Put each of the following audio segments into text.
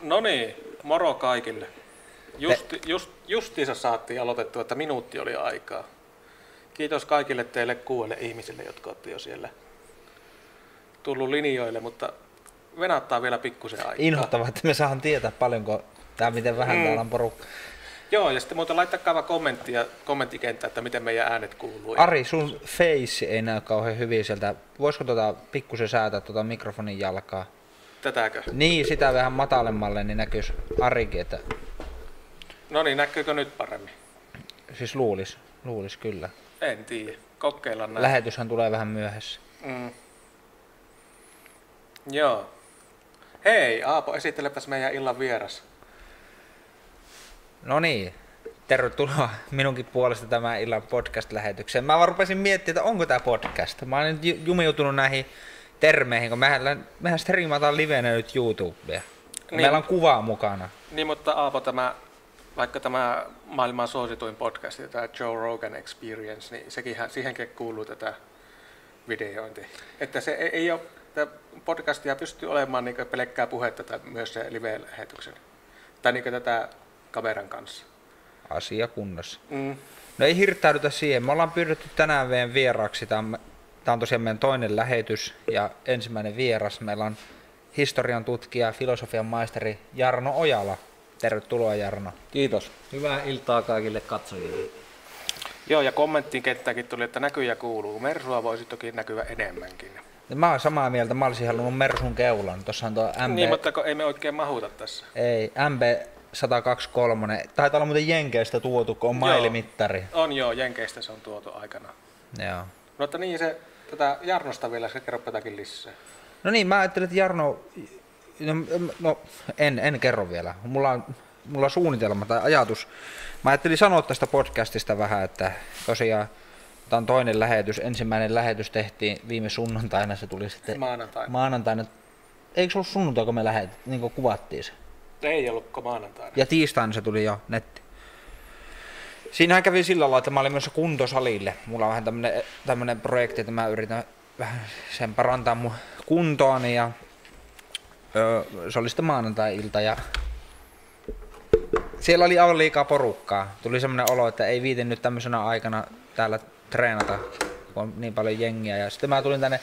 No niin, moro kaikille. Just, just, justiinsa saatiin aloitettua, että minuutti oli aikaa. Kiitos kaikille teille kuuelle ihmisille, jotka olette jo siellä tullut linjoille, mutta venattaa vielä pikkusen aikaa. Inhottavaa, että me saadaan tietää paljonko tai miten vähän mm. täällä on porukka. Joo, ja sitten muuten laittakaa vaan kommenttia, kommenttikenttä, että miten meidän äänet kuuluu. Ari, sun face ei näy kauhean hyvin sieltä. Voisiko tota pikkusen säätää tota mikrofonin jalkaa? Tätäkö? Niin, sitä vähän matalemmalle, niin näkyisi Arikin, että... No niin, näkyykö nyt paremmin? Siis luulis, luulis kyllä. En tiedä, kokeillaan näin. Lähetyshän tulee vähän myöhässä. Mm. Joo. Hei Aapo, esittelepäs meidän illan vieras. No niin, tervetuloa minunkin puolesta tämän illan podcast-lähetykseen. Mä vaan rupesin miettimään, että onko tämä podcast. Mä oon nyt jumiutunut näihin termeihin, kun mehän, mehän striimataan livenä nyt YouTubea. Niin, Meillä on kuvaa mukana. Niin, mutta Aapo, tämä, vaikka tämä maailman suosituin podcast, tämä Joe Rogan Experience, niin sekin, siihenkin kuuluu tätä videointi. Että se ei, ei ole, podcastia pystyy olemaan niin pelkkää puhetta tai myös se live-lähetyksen. Tai niin tätä kameran kanssa. Asia kunnossa. Mm. No ei hirttäydytä siihen. Me ollaan pyydetty tänään meidän vieraaksi. Tämä on, tämä on tosiaan meidän toinen lähetys ja ensimmäinen vieras. Meillä on historian tutkija, filosofian maisteri Jarno Ojala. Tervetuloa Jarno. Kiitos. Hyvää iltaa kaikille katsojille. Joo, ja kommenttiin kenttäkin tuli, että näkyy ja kuuluu. Mersua voisi toki näkyä enemmänkin. Mä oon samaa mieltä, mä olisin halunnut Mersun keulan. Tuossa on tuo MB... Niin, mutta ei me oikein mahuta tässä. Ei, MB 123. Taitaa olla muuten Jenkeistä tuotu, kun on mailimittari. On joo, Jenkeistä se on tuotu aikana. Joo. No että niin se, tätä Jarnosta vielä, se kerro jotakin lisää. No niin, mä ajattelin, että Jarno, no, no en, en kerro vielä. Mulla on, mulla on suunnitelma tai ajatus. Mä ajattelin sanoa tästä podcastista vähän, että tosiaan Tämä on toinen lähetys. Ensimmäinen lähetys tehtiin viime sunnuntaina, se tuli sitten maanantaina. maanantaina. Eikö se ollut sunnuntai, kun me lähet, niin kuin kuvattiin se? Ei ollutko maanantaina. Ja tiistaina se tuli jo netti. Siinähän kävi sillä lailla, että mä olin myös kuntosalille. Mulla on vähän tämmönen, tämmönen projekti, että mä yritän vähän sen parantaa mun kuntoani ja öö, se oli sitten maanantai-ilta ja siellä oli aivan liikaa porukkaa. Tuli semmoinen olo, että ei viitin nyt tämmöisenä aikana täällä treenata, kun on niin paljon jengiä. Ja sitten mä tulin tänne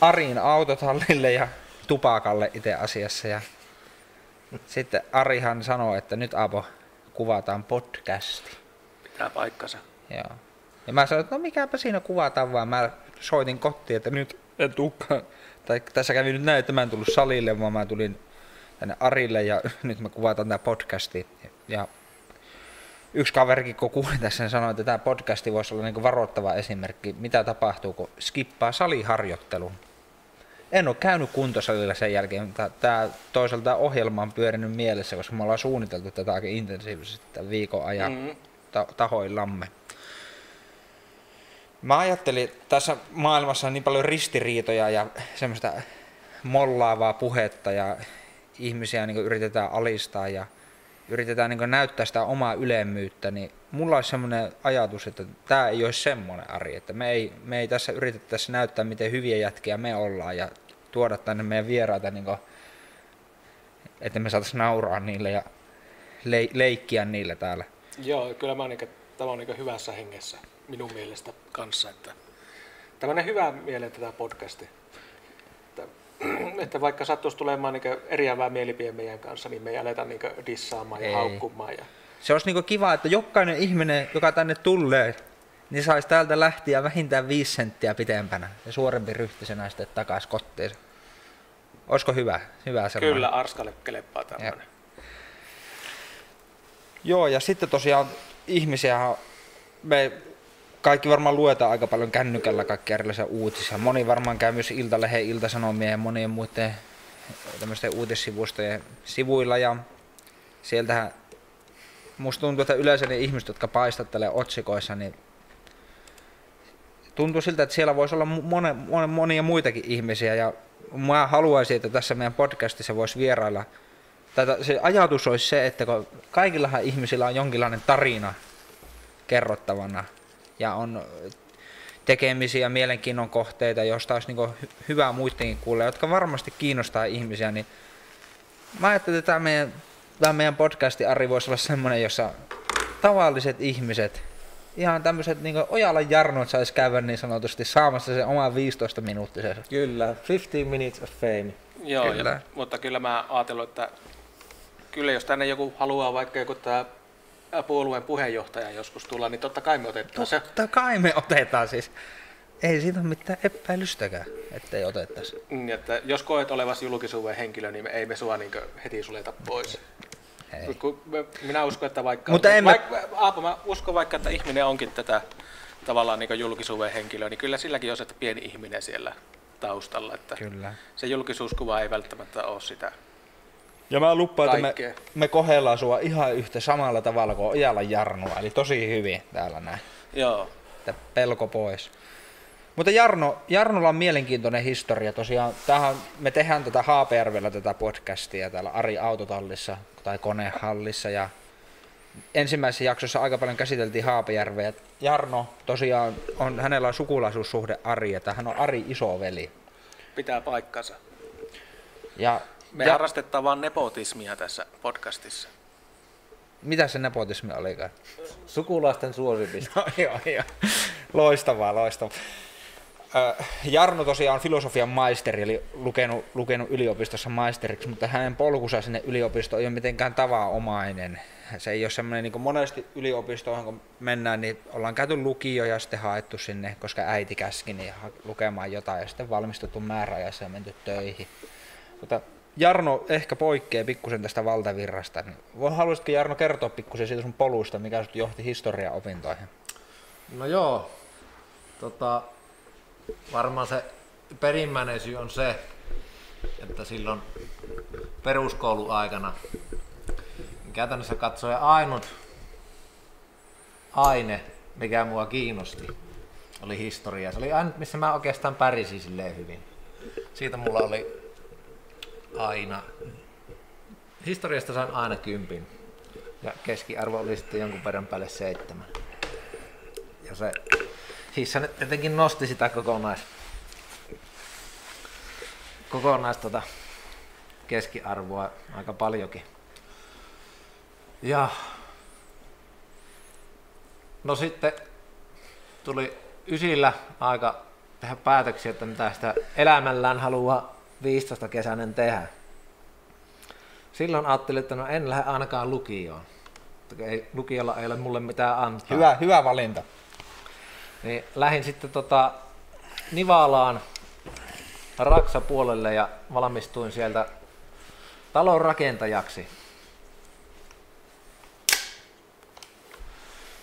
Arin autotallille ja Tupakalle itse asiassa. Ja sitten Arihan sanoi, että nyt Apo kuvataan podcasti. Pitää paikkansa. Joo. Ja mä sanoin, että no mikäpä siinä kuvataan vaan. Mä soitin kotiin, että nyt en tukka. Tai tässä kävi nyt näin, että mä en tullut salille, vaan mä tulin tänne Arille ja nyt me kuvataan tämä podcasti. Ja yksi kaverikin, kun kuulin tässä, niin sanoi, että tämä podcasti voisi olla niin varoittava esimerkki, mitä tapahtuu, kun skippaa saliharjoittelun. En ole käynyt kuntosalilla sen jälkeen, mutta tämä toisaalta ohjelma on pyörinyt mielessä, koska me ollaan suunniteltu tätä aika intensiivisesti tämän viikon ajan mm-hmm. Ta- tahoillamme. Mä ajattelin, että tässä maailmassa on niin paljon ristiriitoja ja semmoista mollaavaa puhetta ja ihmisiä niin yritetään alistaa ja yritetään niin näyttää sitä omaa ylemmyyttä, niin mulla olisi semmoinen ajatus, että tämä ei olisi semmoinen Ari, että me ei, me ei tässä yritettäisi näyttää, miten hyviä jätkiä me ollaan ja tuoda tänne meidän vieraita, niin kuin, että me saataisiin nauraa niille ja le- leikkiä niille täällä. Joo, kyllä mä niin, tämä on niin hyvässä hengessä minun mielestä kanssa, että tämmöinen hyvä mieleen tätä podcasti että vaikka sattuisi tulemaan niin eriävää mielipide meidän kanssa, niin me ei aleta niin dissaamaan ja ei. haukkumaan. Ja... Se olisi niin kiva, että jokainen ihminen, joka tänne tulee, niin saisi täältä lähtiä vähintään viisi senttiä pitempänä ja suorempi ryhtisenä sitten takaisin kotiinsa. Olisiko hyvä? hyvä sellainen? Kyllä, Arskalle kelepaa tämmöinen. Joo, ja sitten tosiaan ihmisiä, me kaikki varmaan luetaan aika paljon kännykällä kaikkia erilaisia uutisia. Moni varmaan käy myös Iltalehden, Iltasanomien ja monien muiden tämmöisten uutissivustojen sivuilla ja sieltähän musta tuntuu, että yleensä ne ihmiset, jotka paistattelee otsikoissa, niin tuntuu siltä, että siellä voisi olla monia, monia muitakin ihmisiä ja mä haluaisin, että tässä meidän podcastissa voisi vierailla Tätä, se ajatus olisi se, että kun kaikillahan ihmisillä on jonkinlainen tarina kerrottavana ja on tekemisiä, mielenkiinnon kohteita, josta olisi niin hyvää muidenkin kuulla, jotka varmasti kiinnostaa ihmisiä, niin mä ajattelin, että tämä meidän, tämä meidän podcasti Ari voisi olla semmoinen, jossa tavalliset ihmiset, ihan tämmöiset niin Ojalan Jarnot saisi käydä niin sanotusti saamassa sen oman 15 minuuttisen. Kyllä, 15 minutes of fame. Joo, Kyllä. Ja, mutta kyllä mä ajatellut, että kyllä jos tänne joku haluaa vaikka joku tämä puolueen puheenjohtaja joskus tulla, niin totta kai me otetaan se. Totta kai me otetaan siis. Ei siitä ole mitään epäilystäkään, ettei otettaisi. Niin, että jos koet olevasi julkisuuden henkilö, niin me ei me sua niin heti suljeta pois. Ei. Kun Minä uskon, että vaikka... Mutta en mä- vaikka, Aapo, mä uskon vaikka, että ihminen onkin tätä tavallaan niin julkisuuden henkilöä, niin kyllä silläkin on se, että pieni ihminen siellä taustalla. Että Kyllä. se julkisuuskuva ei välttämättä ole sitä. Ja mä lupaan, että me, me kohdellaan sua ihan yhtä samalla tavalla kuin Ojalan Jarnoa, eli tosi hyvin täällä näin. Joo, Että pelko pois. Mutta Jarno, Jarnolla on mielenkiintoinen historia tosiaan. Tähän, me tehdään tätä Haapajärvellä tätä podcastia täällä Ari Autotallissa tai konehallissa ja ensimmäisessä jaksossa aika paljon käsiteltiin Haapajärveä. Jarno tosiaan on, hänellä on sukulaisuussuhde Ari, että hän on Ari isoveli. pitää paikkansa. Ja, Me ja harrastetaan vaan nepotismia tässä podcastissa. mitä se nepotismi olikaan? Sukulaisten suosipista. No, joo, joo. Loistavaa, loistavaa. Jarno tosiaan on filosofian maisteri, eli lukenut, lukenut yliopistossa maisteriksi, mutta hänen polkunsa sinne yliopistoon ei ole mitenkään tavanomainen. Se ei ole semmoinen, niin kuin monesti yliopistoon, kun mennään, niin ollaan käyty lukio ja sitten haettu sinne, koska äiti käski, niin lukemaan jotain ja sitten valmistuttu määräajassa ja menty töihin. Mutta Jarno ehkä poikkeaa pikkusen tästä valtavirrasta. Haluaisitko Jarno kertoa pikkusen siitä sun polusta, mikä sut johti historian opintoihin? No joo, tota, varmaan se perimmäinen syy on se, että silloin peruskouluaikana käytännössä katsoen ainut aine, mikä mua kiinnosti, oli historia. Se oli ainut, missä mä oikeastaan pärjäsin silleen hyvin. Siitä mulla oli aina, historiasta sain aina kympin. Ja keskiarvo oli sitten jonkun verran päälle seitsemän. Ja se hissa nyt jotenkin nosti sitä kokonais, kokonais tota keskiarvoa aika paljonkin. Ja no sitten tuli ysillä aika tehdä päätöksiä, että mitä sitä elämällään haluaa 15 kesäinen tehdä. Silloin ajattelin, että no en lähde ainakaan lukioon. Ei, lukiolla ei ole mulle mitään antaa. Hyvä, hyvä valinta. Niin lähdin sitten tota Nivalaan Raksa-puolelle ja valmistuin sieltä talon rakentajaksi.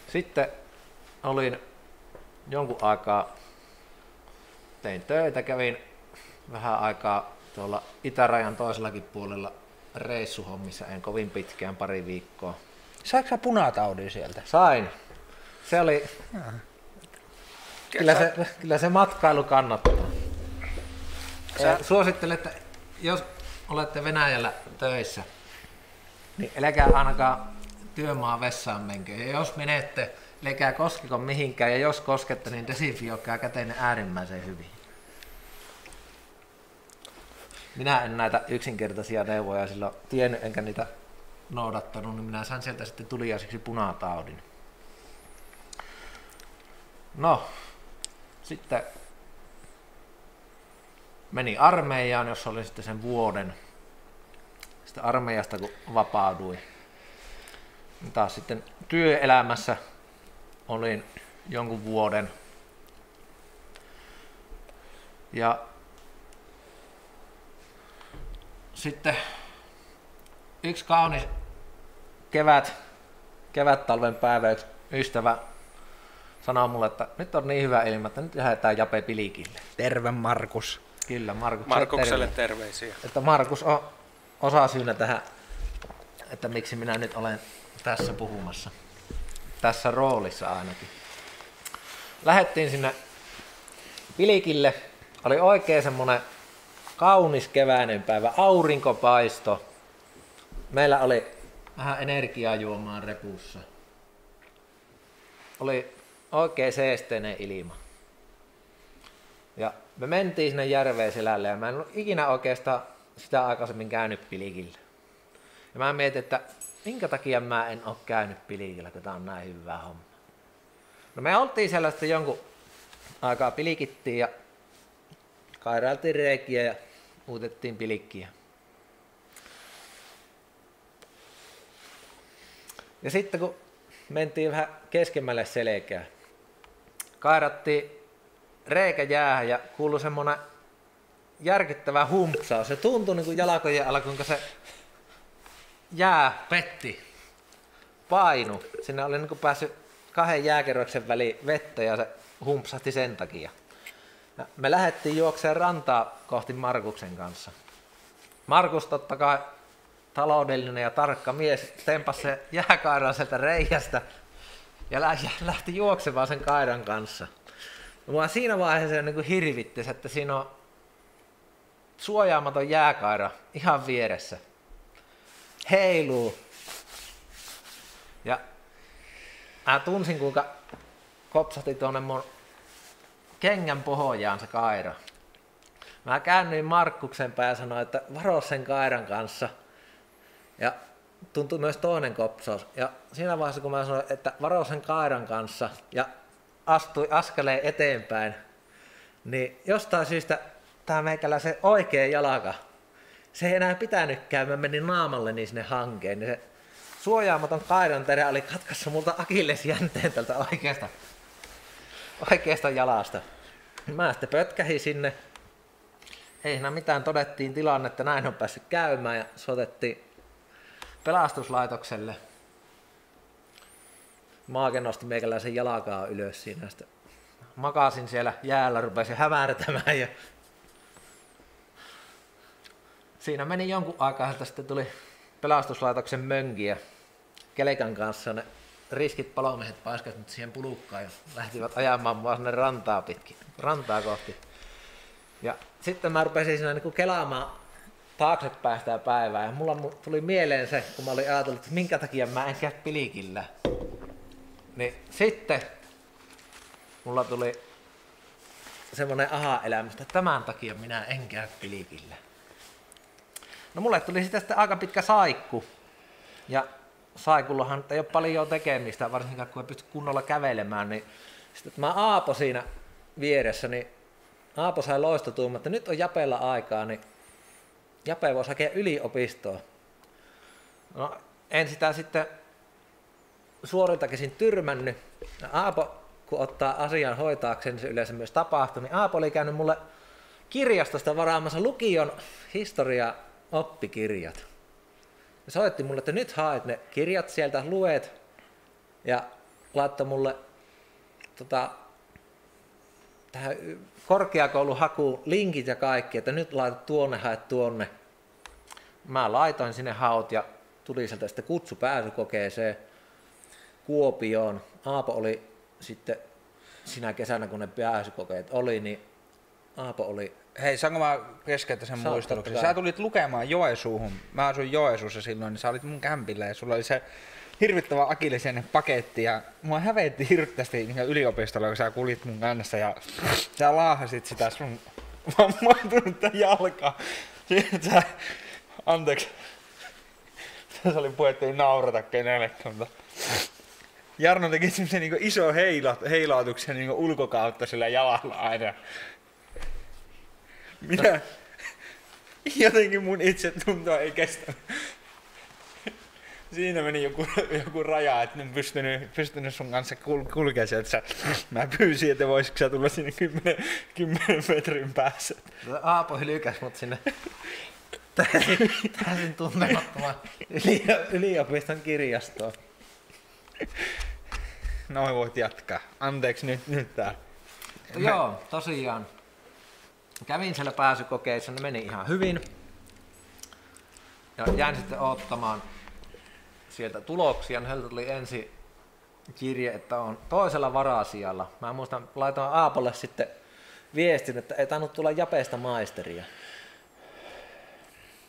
Sitten olin jonkun aikaa, tein töitä, kävin vähän aikaa tuolla itärajan toisellakin puolella reissuhommissa, en kovin pitkään, pari viikkoa. Saatko sä punataudin sieltä? Sain. Se oli, Kyllä se, kyllä se matkailu kannattaa. Sä-. Suosittelen, että jos olette Venäjällä töissä, niin älkää ainakaan työmaa vessaan menkö. Ja jos menette, älkää koskiko mihinkään. Ja jos koskette, niin desinfioikaa käteinen äärimmäisen hyvin. Minä en näitä yksinkertaisia neuvoja silloin tiennyt, enkä niitä noudattanut, niin minä sain sieltä sitten tuliaisiksi punataudin. No, sitten meni armeijaan, jossa oli sitten sen vuoden. Sitten armeijasta kun vapauduin. Taas sitten työelämässä olin jonkun vuoden. Ja sitten yksi kaunis kevät, kevät-talven päivä yksi ystävä sanoi mulle, että nyt on niin hyvä ilma, että nyt lähdetään Jape Pilikille. Terve Markus. Kyllä, Markus. Markukselle terveisiä. Että Markus on osa syynä tähän, että miksi minä nyt olen tässä puhumassa. Tässä roolissa ainakin. Lähettiin sinne Pilikille. Oli oikein semmonen kaunis keväinen päivä. Aurinko paisto. Meillä oli vähän energiajuomaa repussa. Oli oikein seesteinen ilma. Ja me mentiin sinne järveen selälle ja mä en ollut ikinä oikeastaan sitä aikaisemmin käynyt pilikillä. Ja mä mietin, että minkä takia mä en ole käynyt pilikillä, kun tää on näin hyvä homma. No me oltiin siellä sitten jonkun aikaa pilikittiin ja kairailtiin reikiä ja uutettiin pilikkiä. Ja sitten kun mentiin vähän keskemmälle selkää, kairattiin reikä jäähän ja kuului semmonen järkyttävä humpsaus. Se tuntui niin kuin jalkojen alla, kuinka se jää petti, painu. Sinne oli niin kuin päässyt kahden jääkerroksen väliin vettä ja se humpsahti sen takia. Ja me lähdettiin juokseen rantaa kohti Markuksen kanssa. Markus totta kai taloudellinen ja tarkka mies tempasi se jääkairan sieltä reiästä ja lähti juoksemaan sen kairan kanssa. Ja mua siinä vaiheessa niin hirvitti, että siinä on suojaamaton jääkaira ihan vieressä. Heiluu. Ja mä tunsin kuinka kopsahti tuonne mun kengän pohjaan se kaira. Mä käännyin Markkuksen päin ja sanoin, että varo sen kairan kanssa. Ja tuntui myös toinen kopsaus. Ja siinä vaiheessa, kun mä sanoin, että varo sen kairan kanssa ja astui askeleen eteenpäin, niin jostain syystä tämä meikäläisen oikea jalka, se ei enää pitänytkään, mä menin naamalle niin sinne hankeen, niin se suojaamaton kaidan terä oli katkassa multa akillesjänteen tältä oikeasta, oikeasta jalasta. Mä sitten pötkähin sinne. Ei siinä mitään, todettiin tilanne, että näin on päässyt käymään ja soitettiin pelastuslaitokselle. Maake nosti meikäläisen jalkaa ylös siinä. Sitten makasin siellä jäällä, rupesin hämärtämään ja siinä meni jonkun aikaa, että sitten tuli pelastuslaitoksen mönkiä Kelekan kanssa. Ne riskit palomiehet paiskasivat siihen pulukkaan ja lähtivät ajamaan mua sinne rantaa pitkin, rantaa kohti. Ja sitten mä rupesin siinä niin kelaamaan taaksepäin sitä päivää ja mulla tuli mieleen se, kun mä olin ajatellut, että minkä takia mä en käy pilikillä. Niin sitten mulla tuli semmoinen aha-elämys, että tämän takia minä en käy pilikillä. No mulle tuli sitten aika pitkä saikku. Ja saikullahan ei ole paljon tekemistä, varsinkin kun ei pysty kunnolla kävelemään, niin sitten mä Aapo siinä vieressä, niin Aapo sai loistotuun, että nyt on Japella aikaa, niin Jape voisi hakea yliopistoa. No, en sitä sitten suorilta käsin tyrmännyt. Aapo, kun ottaa asian hoitaakseen, niin se yleensä myös tapahtuu, niin Aapo oli käynyt mulle kirjastosta varaamassa lukion historia oppikirjat. Soitti mulle, että nyt haet ne kirjat sieltä, luet ja laittoi mulle tota, tähän korkeakouluhakuun linkit ja kaikki, että nyt laitat tuonne, haet tuonne. Mä laitoin sinne haut ja tuli sieltä sitten kutsu pääsykokeeseen Kuopioon. Aapo oli sitten sinä kesänä, kun ne pääsykokeet oli, niin Aapo oli Hei, saanko mä keskeyttä sen muisteluksen? Sä tulit lukemaan Joesuuhun. Mä asuin Joesuussa silloin, niin sä olit mun kämpillä ja sulla oli se hirvittävä akillisen paketti ja mua hävetti hirvittävästi niin yliopistolla, kun sä kulit mun kannassa ja sä laahasit sitä sun vammautunutta jalkaa. Sä, anteeksi. Se oli puhe, ettei naurata kenellekään, mutta Jarno teki semmoisen niin iso heila, heilautuksen niin ulkokautta sillä jalalla aina. Minä jotenkin mun itse tuntua ei kestä. Siinä meni joku, joku raja, että en pystynyt, pystynyt sun kanssa kul, kulkea sieltä. Mä pyysin, että voisitko sä tulla sinne 10, 10 metrin päässä. Aapo hylkäs mut sinne täysin tuntemattoman yliopiston kirjastoon. Noin voit jatkaa. Anteeksi nyt, nyt tää. Joo, tosiaan kävin siellä pääsykokeissa, ne meni ihan hyvin. Ja jäin sitten ottamaan sieltä tuloksia. Heiltä tuli ensi kirje, että on toisella varasijalla. Mä muistan, laitoin Aapolle sitten viestin, että ei tainnut tulla japeesta maisteria.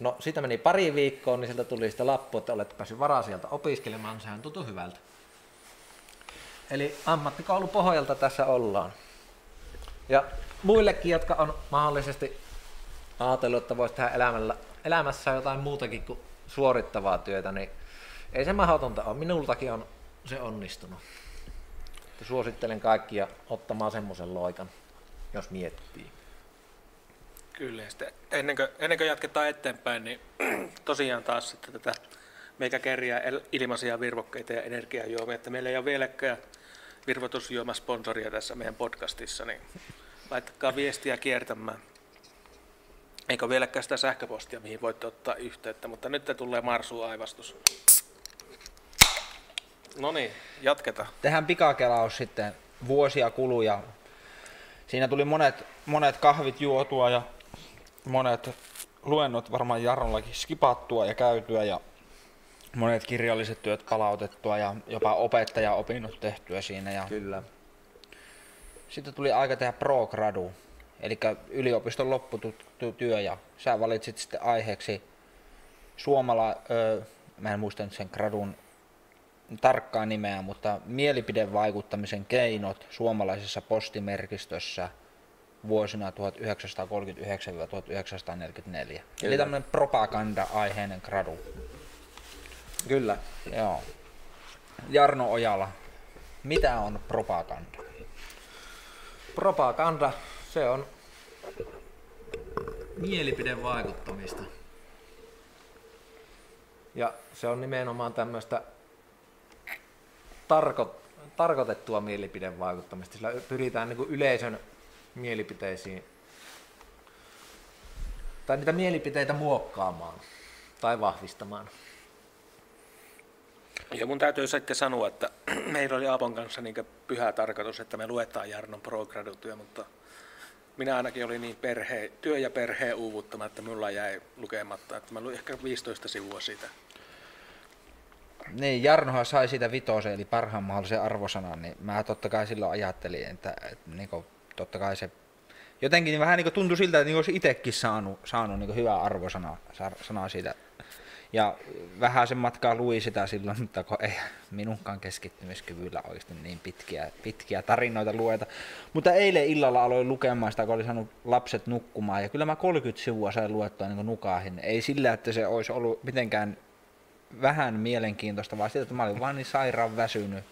No, siitä meni pari viikkoa, niin sieltä tuli sitten lappu, että olet päässyt varasijalta opiskelemaan. Sehän tuntui hyvältä. Eli ammattikoulupohjalta tässä ollaan. Ja muillekin, jotka on mahdollisesti ajatellut, että voisi tehdä elämällä, elämässä jotain muutakin kuin suorittavaa työtä, niin ei se mahdotonta ole. Minultakin on se onnistunut. Suosittelen kaikkia ottamaan semmoisen loikan, jos miettii. Kyllä, ja sitten ennen kuin, ennen kuin jatketaan eteenpäin, niin tosiaan taas sitten tätä meikä kerjää ilmaisia virvokkeita ja energiajuomia, että meillä ei ole vieläkään virvoitusjuomasponsoria tässä meidän podcastissa, niin laittakaa viestiä kiertämään. Eikö vieläkään sitä sähköpostia, mihin voitte ottaa yhteyttä, mutta nyt te tulee Marsu aivastus. No niin, jatketaan. Tehdään pikakelaus sitten vuosia kuluja. Siinä tuli monet, monet kahvit juotua ja monet luennot varmaan Jarollakin skipattua ja käytyä ja monet kirjalliset työt palautettua ja jopa opettaja opinnot tehtyä siinä. Ja Kyllä. Sitten tuli aika tehdä pro-gradu, eli yliopiston lopputyö ja sä valitsit sitten aiheeksi suomala, ö, mä en muista nyt sen gradun tarkkaa nimeä, mutta mielipidevaikuttamisen keinot suomalaisessa postimerkistössä vuosina 1939-1944. Eli tämmöinen propaganda-aiheinen gradu. Kyllä. Joo. Jarno Ojala, mitä on propaganda? Propaganda, se on mielipidevaikuttamista. Ja se on nimenomaan tämmöistä tarko, tarkoitettua mielipidevaikuttamista. Sillä pyritään niin yleisön mielipiteisiin tai niitä mielipiteitä muokkaamaan tai vahvistamaan. Ja mun täytyy sitten sanoa, että meillä oli Aapon kanssa niin pyhä tarkoitus, että me luetaan Jarnon pro työ, mutta minä ainakin olin niin perhe, työ- ja perheen uuvuttama, että mulla jäi lukematta. Että mä luin ehkä 15 sivua siitä. Niin, Jarnohan sai siitä vitosen, eli parhaan mahdollisen arvosanan, niin mä totta kai silloin ajattelin, että, että niin kuin, totta kai se jotenkin vähän niin kuin tuntui siltä, että niin olisi itsekin saanut, saanut niin hyvää arvosana sanaa siitä. Ja vähän sen matkaa luin sitä silloin, mutta kun ei minunkaan keskittymiskyvyllä oikeasti niin pitkiä, pitkiä tarinoita lueta. Mutta eilen illalla aloin lukemaan sitä, kun olin saanut lapset nukkumaan. Ja kyllä mä 30 sivua sain luettua niin nukahin. Ei sillä, että se olisi ollut mitenkään vähän mielenkiintoista, vaan siitä, että mä olin vaan niin sairaan väsynyt.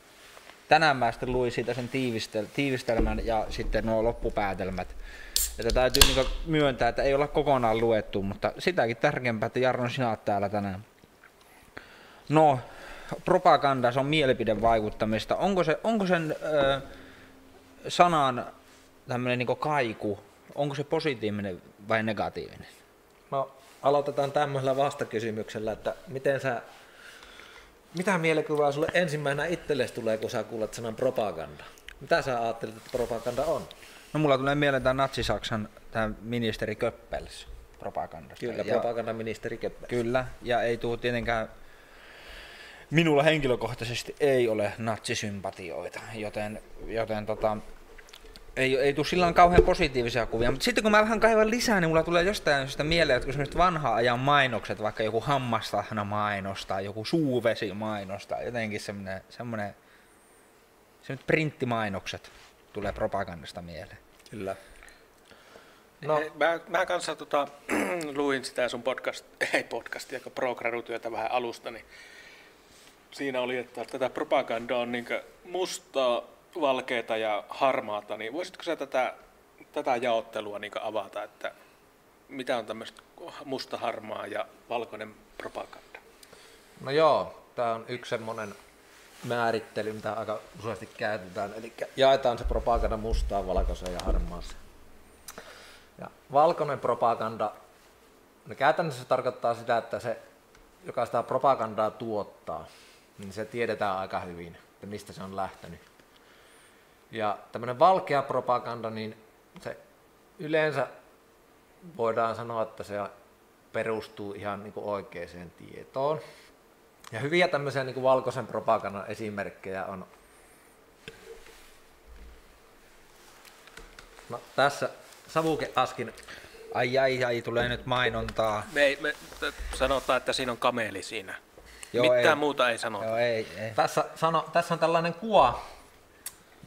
Tänään mä sitten luin siitä sen tiivistel- tiivistelmän ja sitten nuo loppupäätelmät. Että täytyy niin myöntää, että ei olla kokonaan luettu, mutta sitäkin tärkeämpää, että Jarno sinä olet täällä tänään. No, propaganda, se on mielipidevaikuttamista. Onko, se, onko sen ö, sanan tämmöinen niin kaiku, onko se positiivinen vai negatiivinen? No, aloitetaan tämmöisellä vastakysymyksellä, että miten sä, mitä mielikuvaa sulle ensimmäisenä itsellesi tulee, kun sä kuulet sanan propaganda? Mitä sä ajattelet, että propaganda on? No mulla tulee mieleen tämä Natsi-Saksan tämä ministeri Köppels propagandasta. Kyllä, ja, propagandaministeri Köppels. Kyllä, ja ei tule tietenkään, minulla henkilökohtaisesti ei ole natsisympatioita, joten, joten tota, ei, ei tule sillä kauhean positiivisia kuvia, mutta sitten kun mä vähän kaivan lisää, niin mulla tulee jostain syystä mieleen, että kun semmoiset vanha ajan mainokset, vaikka joku hammastahna mainostaa, joku suuvesi mainostaa, jotenkin semmoinen, semmoinen, semmoinen printtimainokset tulee propagandasta mieleen. Kyllä. No. Mä, mä kanssa tota, luin sitä sun podcast, ei podcastia, kun pro työtä vähän alusta, niin siinä oli, että tätä propagandaa on niin mustaa, valkeata ja harmaata, niin voisitko sä tätä, tätä jaottelua niin avata, että mitä on tämmöistä musta, harmaa ja valkoinen propaganda? No joo, tämä on yksi semmoinen määrittely, mitä aika useasti käytetään. Eli jaetaan se propaganda mustaan, valkoiseen ja harmaaseen. Ja valkoinen propaganda, no käytännössä se tarkoittaa sitä, että se, joka sitä propagandaa tuottaa, niin se tiedetään aika hyvin, että mistä se on lähtenyt. Ja tämmöinen valkea propaganda, niin se yleensä voidaan sanoa, että se perustuu ihan niin oikeaan tietoon. Ja hyviä tämmöisiä niin kuin valkoisen propagandan esimerkkejä on No tässä Savuke Askin. Ai ai ai, tulee nyt mainontaa. Me, ei, me sanotaan, että siinä on kameli siinä. Joo, Mitään ei. muuta ei sanota. Joo, ei, ei. Tässä, sano, tässä on tällainen kuva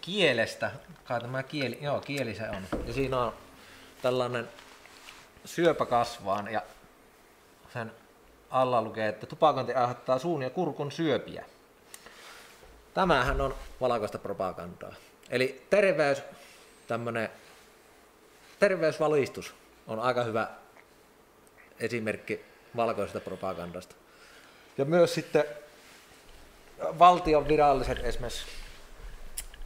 kielestä. Kai tämä kieli, joo, kieli se on. Ja siinä on tällainen syöpä kasvaan ja sen alla lukee, että tupakointi aiheuttaa suun ja kurkun syöpiä. Tämähän on valkoista propagandaa. Eli terveys, tämmönen terveysvalistus on aika hyvä esimerkki valkoisesta propagandasta. Ja myös sitten valtion viralliset esimerkiksi,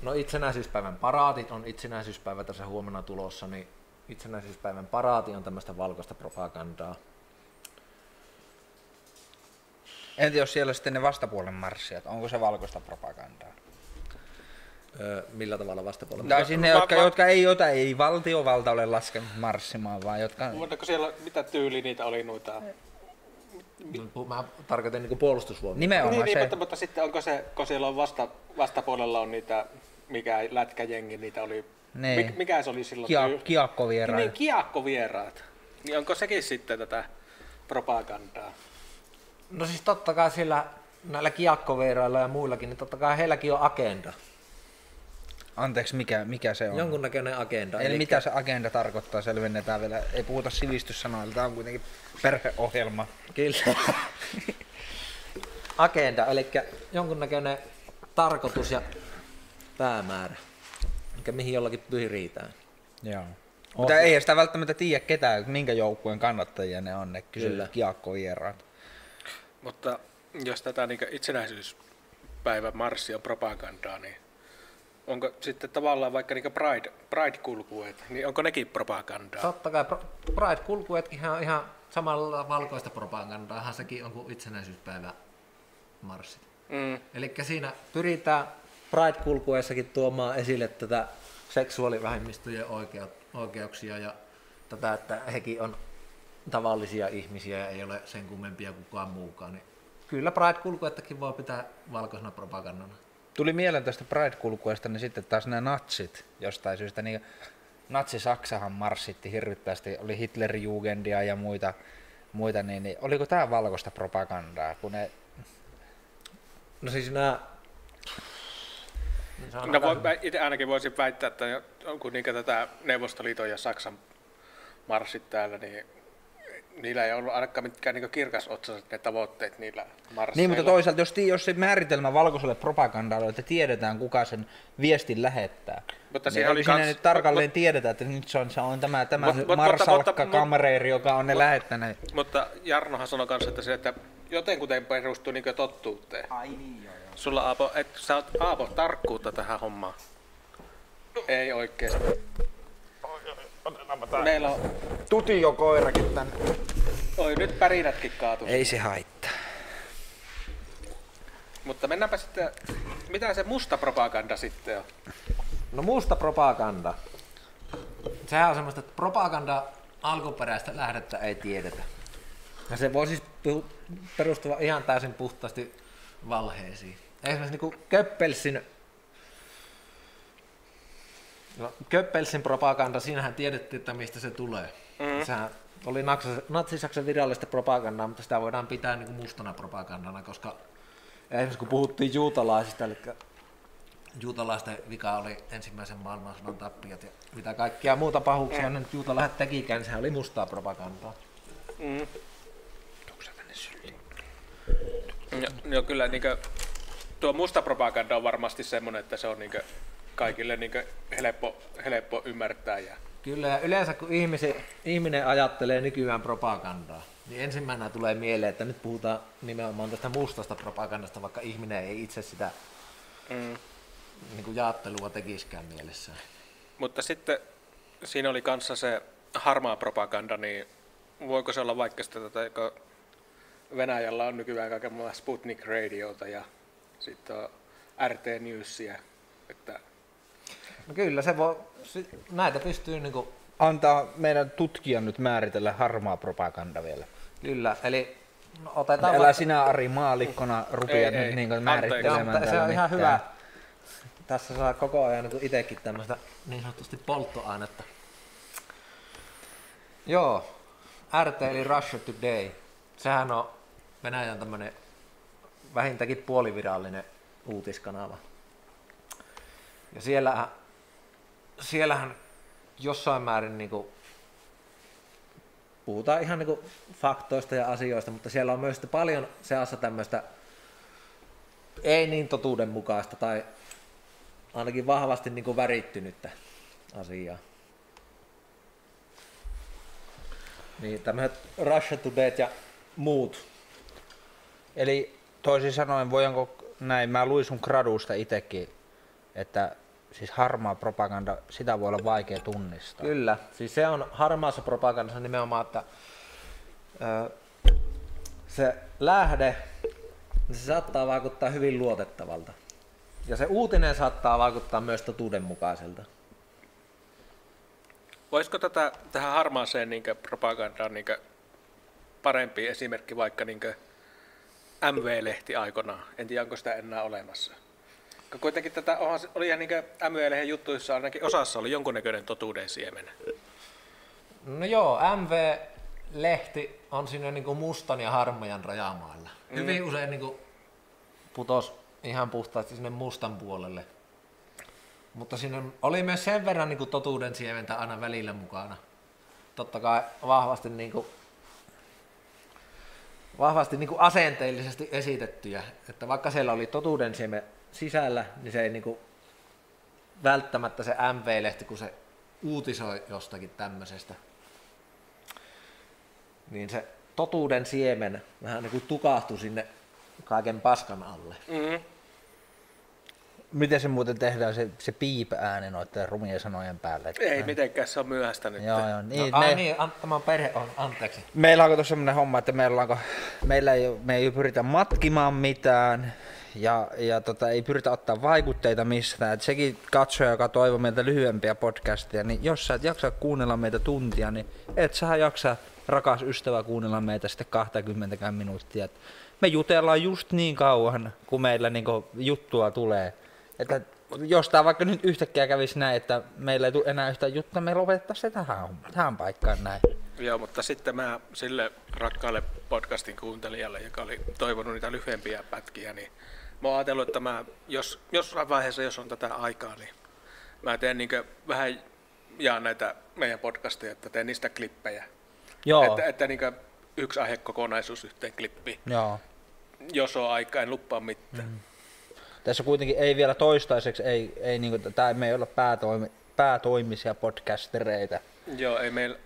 no itsenäisyyspäivän paraatit on itsenäisyyspäivä tässä huomenna tulossa, niin itsenäisyyspäivän paraati on tämmöistä valkoista propagandaa. Entä jos siellä sitten ne vastapuolen marssijat, onko se valkoista propagandaa? Öö, millä tavalla vastapuolella? Tai siis ne, jotka, va- jotka ei, jota ei valtiovalta ole laskenut marssimaan, vaan jotka... Mutta siellä, mitä tyyli niitä oli noita? No, Mä tarkoitan niin puolustusvoimia. Nimenomaan Niin, niin se. mutta, mutta, sitten onko se, kun siellä on vasta, vastapuolella on niitä, mikä lätkäjengi, niitä oli, Niin. mik, mikä se oli silloin? Kia, tyy- kiakkovieraat. Niin, kiakkovieraat. Niin onko sekin sitten tätä propagandaa? No siis totta kai siellä näillä kiakkoveirailla ja muillakin, niin totta kai heilläkin on agenda. Anteeksi, mikä, mikä se on? Jonkunnäköinen agenda. Eli Elikkä- mitä se agenda tarkoittaa, selvennetään vielä. Ei puhuta sivistyssanoilla, tämä on kuitenkin perheohjelma. Kyllä. agenda, eli jonkunnäköinen tarkoitus ja päämäärä, mikä mihin jollakin pyritään. Joo. Mutta ei sitä välttämättä tiedä ketään, minkä joukkueen kannattajia ne on, ne Kyllä. kysyy kiakkovieraat. Mutta jos tätä niin itsenäisyyspäivän marssi on propagandaa, niin onko sitten tavallaan vaikka niin Pride, Pride-kulkueet, niin onko nekin propagandaa? Totta kai Pride-kulkuetkin on ihan samalla valkoista propagandaahan sekin on kuin itsenäisyyspäivä marssit. Mm. Eli siinä pyritään Pride-kulkueessakin tuomaan esille tätä seksuaalivähemmistöjen oikeuksia ja tätä, että hekin on tavallisia ihmisiä ja ei ole sen kummempia kuin kukaan muukaan. Niin kyllä Pride-kulkuettakin voi pitää valkoisena propagandana. Tuli mieleen tästä Pride-kulkueesta, niin sitten taas nämä natsit jostain syystä. Niin Natsi-Saksahan marssitti hirvittävästi, oli Hitlerjugendia ja muita, muita niin, niin oliko tämä valkoista propagandaa, kun ne No siis nämä... No, aika voi, itse ainakin voisin väittää, että kun tätä Neuvostoliiton ja Saksan marssit täällä, niin niillä ei ollut ainakaan mitkään niin kirkasotsaiset ne tavoitteet niillä marsseilla. Niin, mutta toisaalta jos, ti- jos se määritelmä valkoiselle propagandalle että tiedetään kuka sen viestin lähettää, Mutta niin oli siinä kans- nyt tarkalleen mut- tiedetä, että nyt se on, se on tämä, tämä Mut- mut- marsalkka mut- kamreeri, joka on ne lähettänyt. Mutta Jarnohan sanoi kanssa, että se, että jotenkuten perustuu niin tottuuteen. Ai niin, joo, joo. Sulla Aapo, että sä oot Aapo tarkkuutta tähän hommaan. Ei oikeesti. Meillä on, Tutio koirakin tänne. oi nyt pärinätkin kaatu. Ei se haittaa. Mutta mennäänpä sitten, mitä se musta propaganda sitten on? No musta propaganda. Sehän on semmoista, että propaganda alkuperäistä lähdettä ei tiedetä. Ja se voi siis perustua ihan täysin puhtaasti valheisiin. Esimerkiksi niin Köppelsin, no, Köppelsin propaganda, siinähän tiedettiin, että mistä se tulee. Mm. Sehän oli Natsi- Natsi-Saksan virallista propagandaa, mutta sitä voidaan pitää niin kuin mustana propagandana, koska esimerkiksi kun puhuttiin juutalaisista, eli juutalaisten vika oli ensimmäisen maailmansodan tappiot ja mitä kaikkia muuta pahuuksia ne nyt juutalaiset tekikään, niin sehän oli mustaa propagandaa. Mm. Ja, no kyllä niin tuo musta propaganda on varmasti semmoinen, että se on niin kaikille niin helppo, helppo ymmärtää. Ja, Kyllä, ja yleensä kun ihmisi, ihminen ajattelee nykyään propagandaa, niin ensimmäisenä tulee mieleen, että nyt puhutaan nimenomaan tästä mustasta propagandasta, vaikka ihminen ei itse sitä mm. niin kuin jaottelua tekiskään mielessään. Mutta sitten siinä oli kanssa se harmaa propaganda, niin voiko se olla vaikka sitä, kun Venäjällä on nykyään kaikenlaista Sputnik Radiota ja sitten RT Newsia, että No kyllä, se voi, näitä pystyy niin kuin, Antaa meidän tutkijan nyt määritellä harmaa propaganda vielä. kyllä, eli no, otetaan Älä vaikka- sinä Ari maalikkona rupea Ei, nyt ei. niin Anteeksi. määrittelemään mutta se on ihan mitään. hyvä. Tässä saa koko ajan niin itsekin tämmöistä niin sanotusti polttoainetta. Joo, RT eli Russia Today. Sehän on Venäjän tämmöinen vähintäänkin puolivirallinen uutiskanava. Ja siellähän, siellähän jossain määrin niin kuin puhutaan ihan niin kuin faktoista ja asioista, mutta siellä on myös paljon seassa tämmöistä ei niin totuudenmukaista tai ainakin vahvasti niin kuin värittynyttä asiaa. Niin tämmöiset Russia Today ja muut. Eli toisin sanoen, voinko näin, mä luin sun gradusta itekin, että siis harmaa propaganda, sitä voi olla vaikea tunnistaa. Kyllä, siis se on harmaassa propagandassa nimenomaan, että ö, se lähde, niin se saattaa vaikuttaa hyvin luotettavalta. Ja se uutinen saattaa vaikuttaa myös totuudenmukaiselta. Voisiko tätä, tähän harmaaseen niin propagandaan niin parempi esimerkki vaikka niin MV-lehti aikoinaan? En tiedä, onko sitä enää olemassa. Kuitenkin tätä onhan, oli ihan niin MV-lehden juttuissa ainakin osassa oli jonkunnäköinen totuuden siemen. No joo, MV-lehti on siinä niin kuin mustan ja harmajan rajamailla. Mm. Hyvin usein niin kuin putos ihan puhtaasti sinne mustan puolelle. Mutta siinä oli myös sen verran niin kuin totuuden siementä aina välillä mukana. Totta kai vahvasti, niin kuin, vahvasti niin kuin asenteellisesti esitettyjä. Että vaikka siellä oli totuuden siemen sisällä, niin se ei niin kuin, välttämättä se MV-lehti, kun se uutisoi jostakin tämmöisestä, niin se totuuden siemen vähän niin kuin tukahtui sinne kaiken paskan alle. Mm. Miten se muuten tehdään, se, se piip-ääni noiden rumien sanojen päälle? Että Ei mitenkään, se on myöhäistä nyt. Joo, joo. Niin, No, me, ai niin, an, tämä perhe on, anteeksi. Meillä onko tuossa sellainen homma, että meillä, onko, meillä ei, me ei pyritä matkimaan mitään ja, ja tota, ei pyritä ottaa vaikutteita mistään. Et sekin katsoja, joka toivoo meiltä lyhyempiä podcasteja, niin jos sä et jaksa kuunnella meitä tuntia, niin et sä jaksa rakas ystävä kuunnella meitä sitten 20 minuuttia. Et me jutellaan just niin kauan, kun meillä niinku juttua tulee. Että jos tää vaikka nyt yhtäkkiä kävisi näin, että meillä ei tule enää yhtään juttua, me lopetettaisiin se tähän, tähän paikkaan näin. Joo, mutta sitten mä sille rakkaalle podcastin kuuntelijalle, joka oli toivonut niitä lyhyempiä pätkiä, niin mä oon ajatellut, että mä, jos jossain vaiheessa, jos on tätä aikaa, niin mä teen niin vähän jaan näitä meidän podcasteja, että teen niistä klippejä. Joo, Että, että niin yksi aihekokonaisuus yhteen klippiin. joo. Jos on aikaa, en luppaa mitään. Mm. Tässä kuitenkin ei vielä toistaiseksi, ei, ei niinku, tää me ei olla päätoimi, päätoimisia podcastereita. Joo, ei meillä...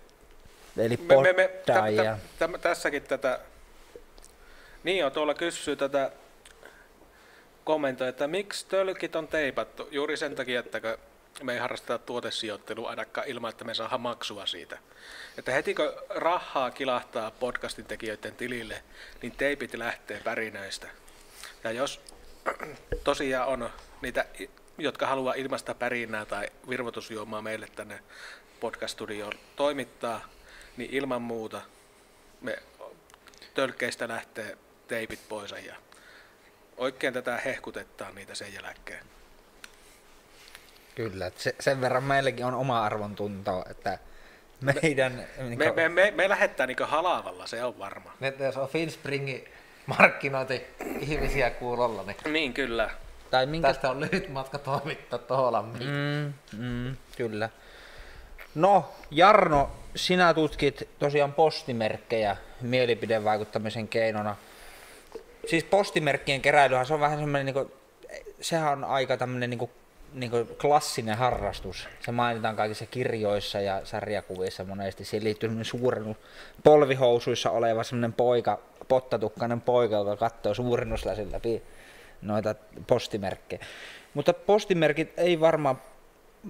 Eli Me, me, me, tä, poddaajia. tä, tä, tässäkin tätä... Niin on, tuolla kysyy tätä kommentoi, että miksi tölkit on teipattu? Juuri sen takia, että me ei harrasteta tuotesijoittelua ainakaan ilman, että me saadaan maksua siitä. Että heti kun rahaa kilahtaa podcastin tekijöiden tilille, niin teipit lähtee pärinöistä. Ja jos tosiaan on niitä, jotka haluaa ilmaista pärinää tai virvoitusjuomaa meille tänne podcast-studioon toimittaa, niin ilman muuta me tölkkeistä lähtee teipit pois ja oikein tätä hehkutetaan niitä sen jälkeen. Kyllä, että se, sen verran meilläkin on oma arvon tunto, että meidän... Me, me, me, me lähettää niin halavalla, se on varma. Nyt jos on Finspringin markkinointi ihmisiä kuulolla, niin Niin kyllä. tai minkä tästä on lyhyt matka toimittaa Toholammiin. Mm. Mm, mm, kyllä. No, Jarno, sinä tutkit tosiaan postimerkkejä mielipidevaikuttamisen keinona. Siis postimerkkien keräilyhän se on vähän semmoinen, niin sehän on aika tämmöinen niin niin klassinen harrastus. Se mainitaan kaikissa kirjoissa ja sarjakuvissa monesti. Siihen liittyy semmoinen suurennus, polvihousuissa oleva semmoinen poika, pottatukkainen poika, joka katsoo suurennuslasin läpi noita postimerkkejä. Mutta postimerkit ei varmaan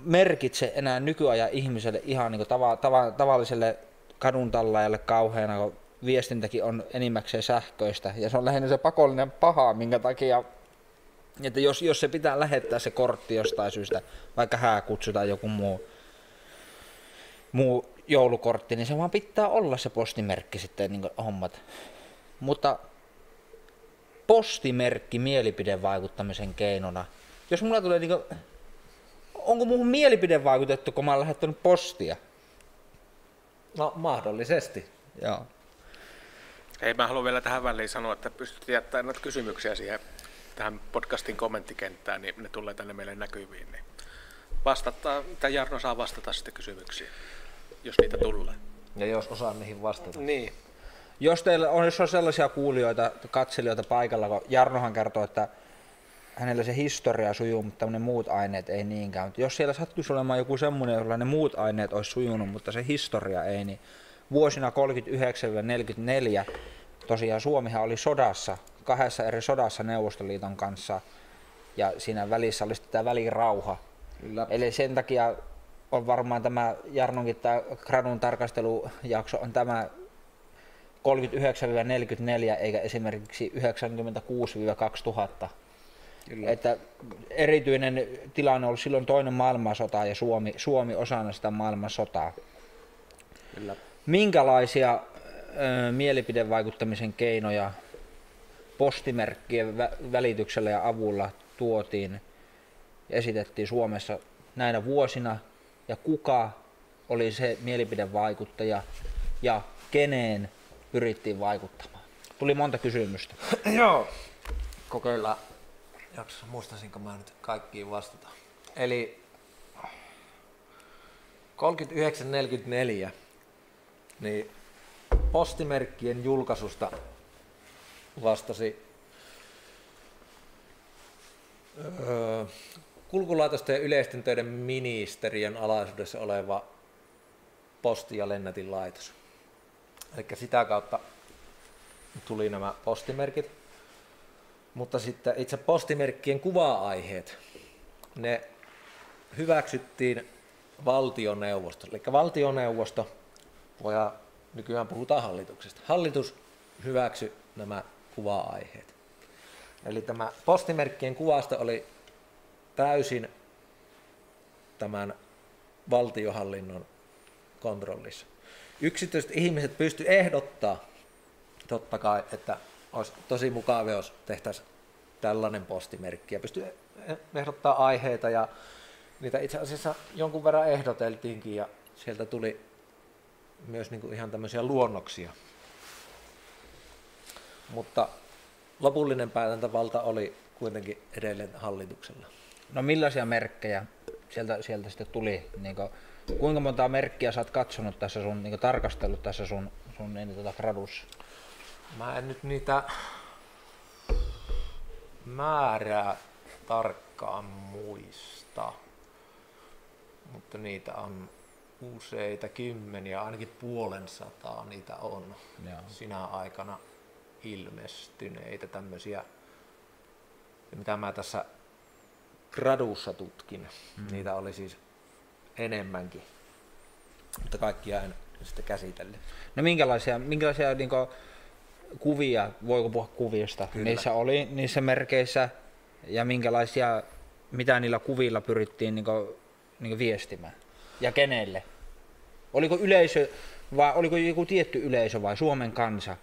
merkitse enää nykyajan ihmiselle ihan niin tava, tava, tavalliselle kaduntallaajalle kauheana, kun viestintäkin on enimmäkseen sähköistä. Ja se on lähinnä se pakollinen paha, minkä takia, että jos, jos se pitää lähettää se kortti jostain syystä, vaikka hääkutsu tai joku muu, muu joulukortti, niin se vaan pitää olla se postimerkki sitten niin hommat. Mutta postimerkki mielipidevaikuttamisen keinona. Jos mulla tulee niin onko muuhun mielipide vaikutettu, kun mä oon lähettänyt postia? No mahdollisesti. Joo. Hei, mä haluan vielä tähän väliin sanoa, että pystyt jättämään näitä kysymyksiä siihen tähän podcastin kommenttikenttään, niin ne tulee tänne meille näkyviin. Niin vastata, tai Jarno saa vastata sitten kysymyksiin, jos niitä tulee. Ja jos osaan niihin vastata. Niin. Jos teillä on, jos on sellaisia kuulijoita, katselijoita paikalla, kun Jarnohan kertoo, että hänellä se historia sujuu, mutta ne muut aineet ei niinkään. Mutta jos siellä sattuisi olemaan joku semmoinen, jolla ne muut aineet olisi sujunut, mutta se historia ei, niin vuosina 39-44 tosiaan Suomihan oli sodassa, kahdessa eri sodassa Neuvostoliiton kanssa, ja siinä välissä oli sitten tämä välirauha. Kyllä. Eli sen takia on varmaan tämä Jarnonkin tämä gradun tarkastelujakso on tämä 39-44 eikä esimerkiksi 96-2000. Kyllä. Että erityinen tilanne ollut silloin toinen maailmansota ja Suomi, Suomi osana sitä maailmansotaa. Kyllä. Minkälaisia ö, mielipidevaikuttamisen keinoja postimerkkien vä- välityksellä ja avulla tuotiin ja esitettiin Suomessa näinä vuosina ja kuka oli se mielipidevaikuttaja ja keneen pyrittiin vaikuttamaan? Tuli monta kysymystä. Joo. Kokeillaan. Jaksa, muistasinko mä nyt kaikkiin vastata. Eli 3944 niin postimerkkien julkaisusta vastasi öö, kulkulaitosten ja yleisten töiden ministeriön alaisuudessa oleva posti- ja lennätin laitos. Eli sitä kautta tuli nämä postimerkit. Mutta sitten itse postimerkkien kuva-aiheet, ne hyväksyttiin valtioneuvosto. Eli valtioneuvosto, voidaan, nykyään puhutaan hallituksesta. Hallitus hyväksyi nämä kuva-aiheet. Eli tämä postimerkkien kuvasta oli täysin tämän valtiohallinnon kontrollissa. Yksityiset ihmiset pysty ehdottaa totta kai, että olisi tosi mukavaa, jos tehtäisiin tällainen postimerkki ja pystyy ehdottaa aiheita ja niitä itse asiassa jonkun verran ehdoteltiinkin ja sieltä tuli myös niin kuin ihan tämmöisiä luonnoksia. Mutta lopullinen päätäntävalta oli kuitenkin edelleen hallituksella. No millaisia merkkejä sieltä, sieltä sitten tuli? Niin kuin, kuinka monta merkkiä sä oot katsonut tässä sun, niin kuin, tarkastellut tässä sun, sun niin, tota, gradussa? Mä en nyt niitä määrää tarkkaan muista, mutta niitä on useita kymmeniä, ainakin puolen sataa niitä on Joo. sinä aikana ilmestyneitä tämmöisiä, mitä mä tässä gradussa tutkin. Mm. Niitä oli siis enemmänkin, mutta kaikkia en sitten käsitellyt. No minkälaisia, minkälaisia niin kuin, kuvia, voiko puhua kuvista, Kyllä. niissä oli niissä merkeissä ja minkälaisia, mitä niillä kuvilla pyrittiin niin kuin, niin kuin viestimään ja kenelle? Oliko yleisö vai oliko joku tietty yleisö vai Suomen kansa?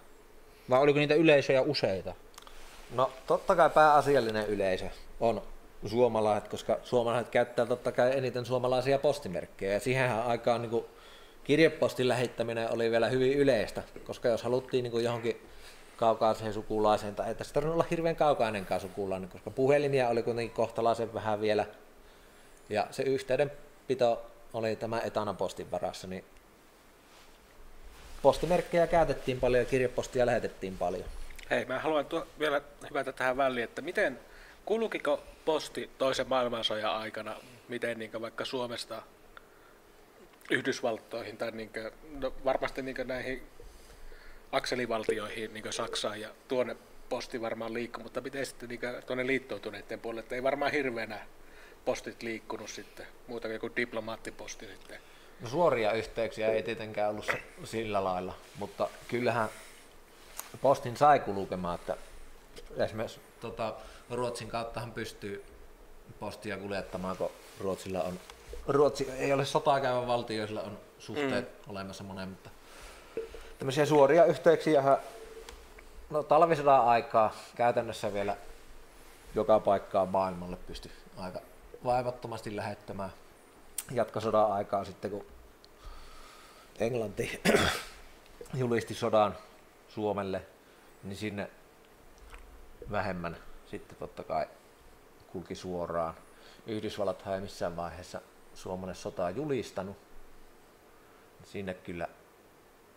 Vai oliko niitä yleisöjä useita? No totta kai pääasiallinen yleisö on suomalaiset, koska suomalaiset käyttää totta kai eniten suomalaisia postimerkkejä. Ja siihen aikaan niin kirjepostin lähettäminen oli vielä hyvin yleistä, koska jos haluttiin niin johonkin kaukaiseen sukulaiseen, tai ei tässä tarvinnut olla hirveän kaukainenkaan sukulainen, koska puhelimia oli kuitenkin kohtalaisen vähän vielä. Ja se yhteydenpito oli tämä etanapostin varassa, niin postimerkkejä käytettiin paljon ja kirjepostia lähetettiin paljon. Hei, mä haluan tuo vielä hyvätä tähän väliin, että miten kulkiko posti toisen maailmansodan aikana, miten niin vaikka Suomesta Yhdysvaltoihin tai niin kuin, no varmasti niin näihin akselivaltioihin, niin Saksaan ja tuonne posti varmaan liikkuu, mutta miten sitten niin tuonne liittoutuneiden puolelle, että ei varmaan hirveänä postit liikkunut sitten, muuta kuin diplomaattiposti sitten. No suoria yhteyksiä ei tietenkään ollut sillä lailla, mutta kyllähän postin sai kulkemaan, että esimerkiksi tota, Ruotsin kauttahan pystyy postia kuljettamaan, kun Ruotsilla on, Ruotsi ei ole sotaa käyvä valtio, sillä on suhteet mm. olemassa monen, mutta tämmöisiä suoria yhteyksiä, no talvisodan aikaa käytännössä vielä joka paikkaa maailmalle pysty aika vaivattomasti lähettämään jatkosodan aikaa sitten, kun Englanti julisti sodan Suomelle, niin sinne vähemmän sitten totta kai kulki suoraan. Yhdysvallat ei missään vaiheessa Suomelle sotaa julistanut. Sinne kyllä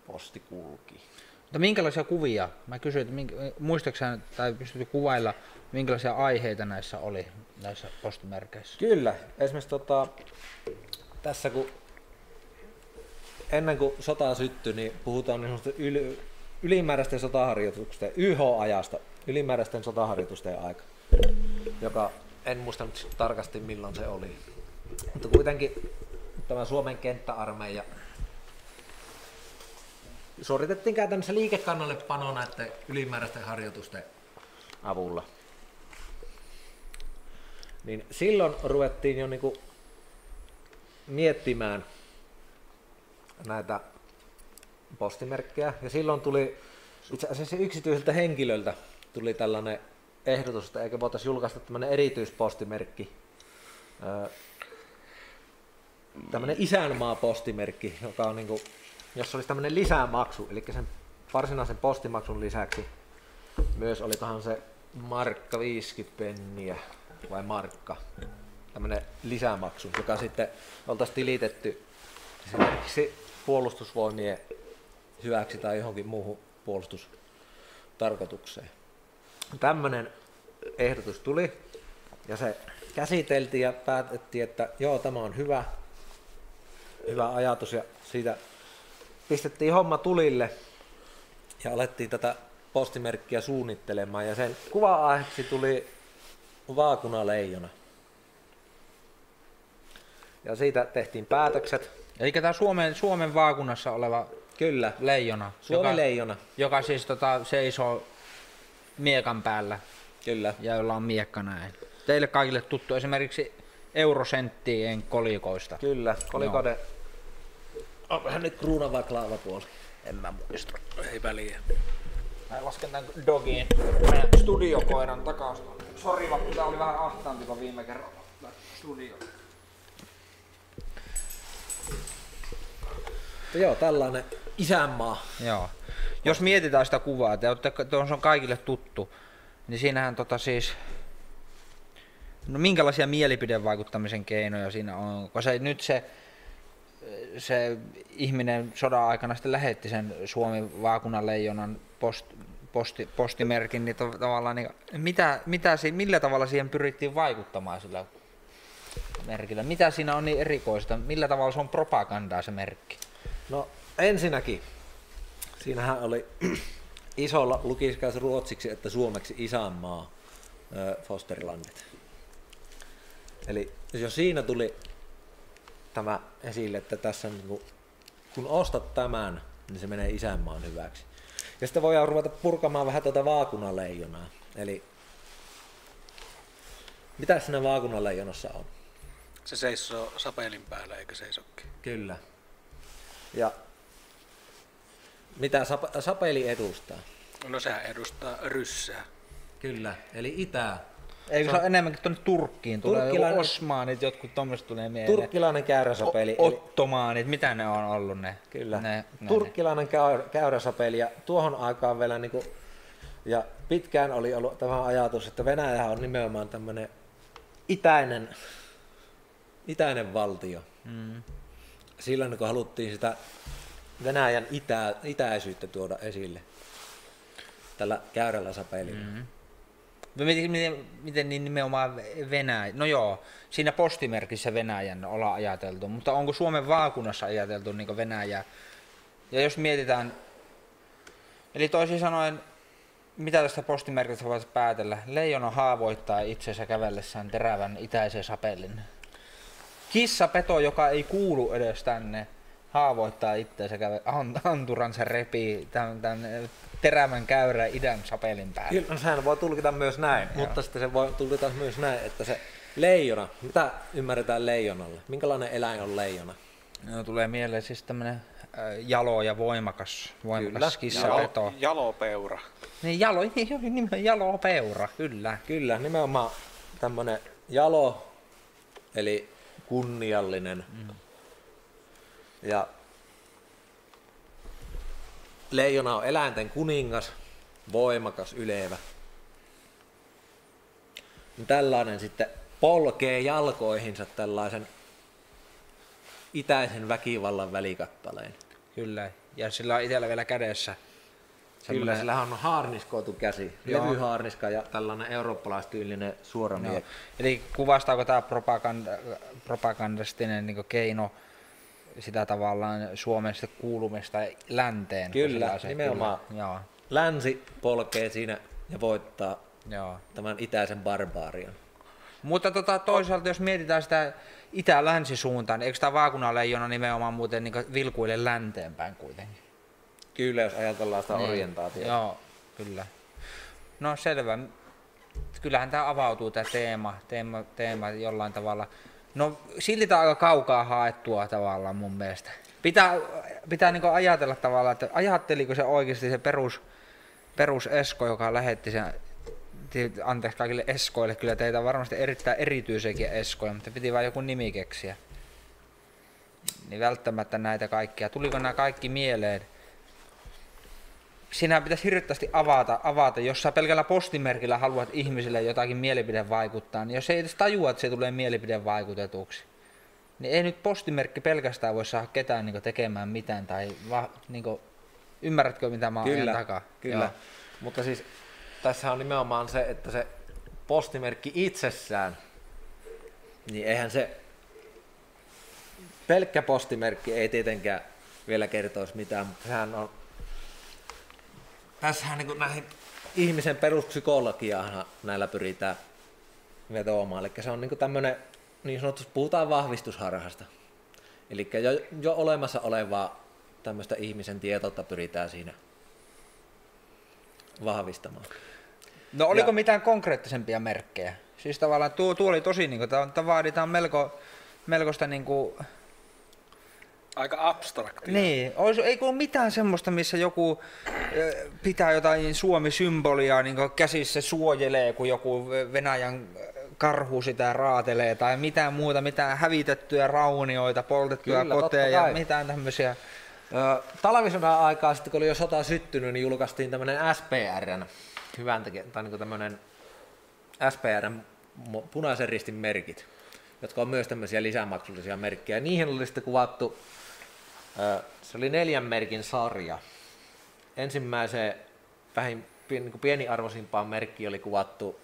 posti kulki. Mutta minkälaisia kuvia? Mä kysyin, että minkä, muistaaksä tai pystytkö kuvailla, minkälaisia aiheita näissä oli, näissä postimerkeissä? Kyllä, esimerkiksi tota, tässä kun ennen kuin sota syttyi, niin puhutaan niin yli, ylimääräisten sotaharjoitusten, YH-ajasta, ylimääräisten sotaharjoitusten aika, joka en muista nyt tarkasti milloin se oli. Mutta kuitenkin tämä Suomen kenttäarmeija suoritettiin käytännössä liikekannalle pano näiden ylimääräisten harjoitusten avulla. Niin silloin ruvettiin jo niinku miettimään näitä postimerkkejä. Ja silloin tuli itse asiassa yksityiseltä henkilöltä tuli tällainen ehdotus, että eikö voitaisiin julkaista tämmöinen erityispostimerkki, tämmöinen isänmaa-postimerkki, joka on niinku, jossa olisi tämmöinen lisämaksu, eli sen varsinaisen postimaksun lisäksi myös olikohan se markka 50 penniä vai markka, tämmöinen lisämaksu, joka sitten oltaisiin tilitetty esimerkiksi puolustusvoimien hyväksi tai johonkin muuhun puolustustarkoitukseen. Tämmöinen ehdotus tuli ja se käsiteltiin ja päätettiin, että joo, tämä on hyvä, hyvä ajatus ja siitä pistettiin homma tulille ja alettiin tätä postimerkkiä suunnittelemaan ja sen kuva tuli vaakunaleijona. Ja siitä tehtiin päätökset. Eli tämä Suomen, Suomen vaakunassa oleva Kyllä. leijona. Suomi joka, leijona. Joka siis tota, seisoo miekan päällä. Kyllä. Ja jolla on miekka näin. Teille kaikille tuttu esimerkiksi eurosenttien kolikoista. Kyllä, kolikoiden... On vähän nyt kruuna vai klaavapuoli? En mä muista. Ei väliä. Mä lasken tän dogin meidän studiokoiran takaisin. Sori, vaikka tää oli vähän ahtaampi kuin viime kerralla. Studio. Joo, tällainen isänmaa. Joo. Jos mietitään sitä kuvaa, että se on kaikille tuttu, niin siinähän tota siis, no minkälaisia mielipidevaikuttamisen keinoja siinä on, kun se nyt se, se ihminen sodan aikana sitten lähetti sen Suomen vaakunan leijonan post, posti, postimerkin, niin to, tavallaan niin, mitä, mitä, millä tavalla siihen pyrittiin vaikuttamaan sillä merkillä? Mitä siinä on niin erikoista? Millä tavalla se on propagandaa se merkki? No ensinnäkin, siinähän oli isolla lukiskas ruotsiksi että suomeksi isänmaa Fosterlandit. Eli jo siinä tuli tämä esille, että tässä niin kun ostat tämän, niin se menee isänmaan hyväksi. Ja sitten voidaan ruveta purkamaan vähän tuota vaakunaleijonaa. Eli mitä siinä vaakunaleijonassa on? Se seisoo sapelin päällä, eikö seisokki? Kyllä. Ja mitä sap- sapeli edustaa? No sehän edustaa ryssää. Kyllä, eli itä. Eikö se, ole enemmänkin tuonne Turkkiin? Tulee Turkkilainen... Osmaanit, jotkut tuommoiset tulee mieleen. Turkkilainen käyräsapeli. O- Ottomaanit, mitä ne on ollut ne? Kyllä. Ne, ne, Turkkilainen käy- käyräsapeli ja tuohon aikaan vielä niin kuin, ja pitkään oli ollut tämä ajatus, että Venäjä on nimenomaan tämmöinen itäinen, itäinen valtio. Mm silloin kun haluttiin sitä Venäjän itä, itäisyyttä tuoda esille tällä käyrällä sapelilla. Mm-hmm. Miten, miten, niin nimenomaan Venäjä? No joo, siinä postimerkissä Venäjän ollaan ajateltu, mutta onko Suomen vaakunassa ajateltu niin Venäjää? Ja jos mietitään, eli toisin sanoen, mitä tästä postimerkistä voisi päätellä? Leijona haavoittaa itsensä kävellessään terävän itäisen sapelin. Kissapeto, joka ei kuulu edes tänne, haavoittaa itseensä, käve, anturansa repii tämän, tämän terävän käyrä idän sapelin päälle. Kyllä, no sehän voi tulkita myös näin, Joo. mutta sitten se voi tulkita myös näin, että se leijona, mitä ymmärretään leijonalle? Minkälainen eläin on leijona? No, tulee mieleen siis tämmöinen jalo ja voimakas, voimakas kissapeto. Jalo, jalopeura. Niin, jalo, nimenomaan jalopeura, kyllä. Kyllä, nimenomaan tämmöinen jalo, eli kunniallinen. Mm. Ja leijona on eläinten kuningas, voimakas, ylevä. Niin tällainen sitten polkee jalkoihinsa tällaisen itäisen väkivallan välikappaleen. Kyllä. Ja sillä on itsellä vielä kädessä. Kyllä, sillä on haarniskoitu käsi, Joo. levyhaarniska ja tällainen eurooppalaistyylinen suora Eli kuvastaako tämä propaganda, propagandistinen niin keino sitä tavallaan Suomen sitten kuulumista länteen? Kyllä, se- nimenomaan. Kyllä. Joo, Länsi polkee siinä ja voittaa joo. tämän itäisen barbaarian. Mutta tota, toisaalta jos mietitään sitä itä-länsi-suuntaan, niin eikö tämä vaakunaleijona nimenomaan muuten niin vilkuille länteenpäin kuitenkin? Kyllä, jos ajatellaan sitä Niin. orientaatiota. Joo, kyllä. No selvä. Kyllähän tämä avautuu tämä teema, teema, teema jollain tavalla. No on aika kaukaa haettua tavallaan mun mielestä. Pitää, pitää niin ajatella tavallaan, että ajatteliko se oikeasti se perus, perus Esko, joka lähetti sen, anteeksi kaikille Eskoille, kyllä teitä on varmasti erittäin erityisiäkin Eskoja, mutta piti vain joku nimi keksiä. Niin välttämättä näitä kaikkia. Tuliko nämä kaikki mieleen? Sinä pitäisi hirveästi avata, avata, jos sä pelkällä postimerkillä haluat ihmisille jotakin mielipide vaikuttaa, niin jos ei edes tajua, että se tulee mielipide vaikutetuksi, niin ei nyt postimerkki pelkästään voi saada ketään niin tekemään mitään, tai va, niin kuin, ymmärrätkö mitä mä Kyllä, takaa? kyllä. Joo. Mutta siis tässä on nimenomaan se, että se postimerkki itsessään, niin eihän se pelkkä postimerkki ei tietenkään vielä kertoisi mitään, mutta sehän on tässähän niin näihin ihmisen peruspsykologiaan näillä pyritään vetoamaan. Eli se on niin tämmöinen, niin sanotusti puhutaan vahvistusharhasta. Eli jo, jo olemassa olevaa tämmöistä ihmisen tietoutta pyritään siinä vahvistamaan. No oliko Ja- mitään konkreettisempia merkkejä? Siis tavallaan tuo, tuo oli tosi, niin kuin, tämä vaaditaan melko, melkoista niin kuin, Aika abstraktia. Niin, olisi, eikö ole mitään semmoista, missä joku pitää jotain Suomi-symbolia niin käsissä suojelee, kun joku Venäjän karhu sitä raatelee, tai mitään muuta, mitään hävitettyjä raunioita, poltettuja Kyllä, koteja, kai. mitään tämmöisiä. Ö, Talvisodan aikaa sitten, kun oli jo sota syttynyt, niin julkaistiin tämmöinen SPRn hyvän tai niin tämmöinen SPRn punaisen ristin merkit, jotka on myös tämmöisiä lisämaksullisia merkkejä. Niihin oli sitten kuvattu, se oli neljän merkin sarja. Ensimmäiseen vähin, niin kuin pieniarvoisimpaan merkkiin oli kuvattu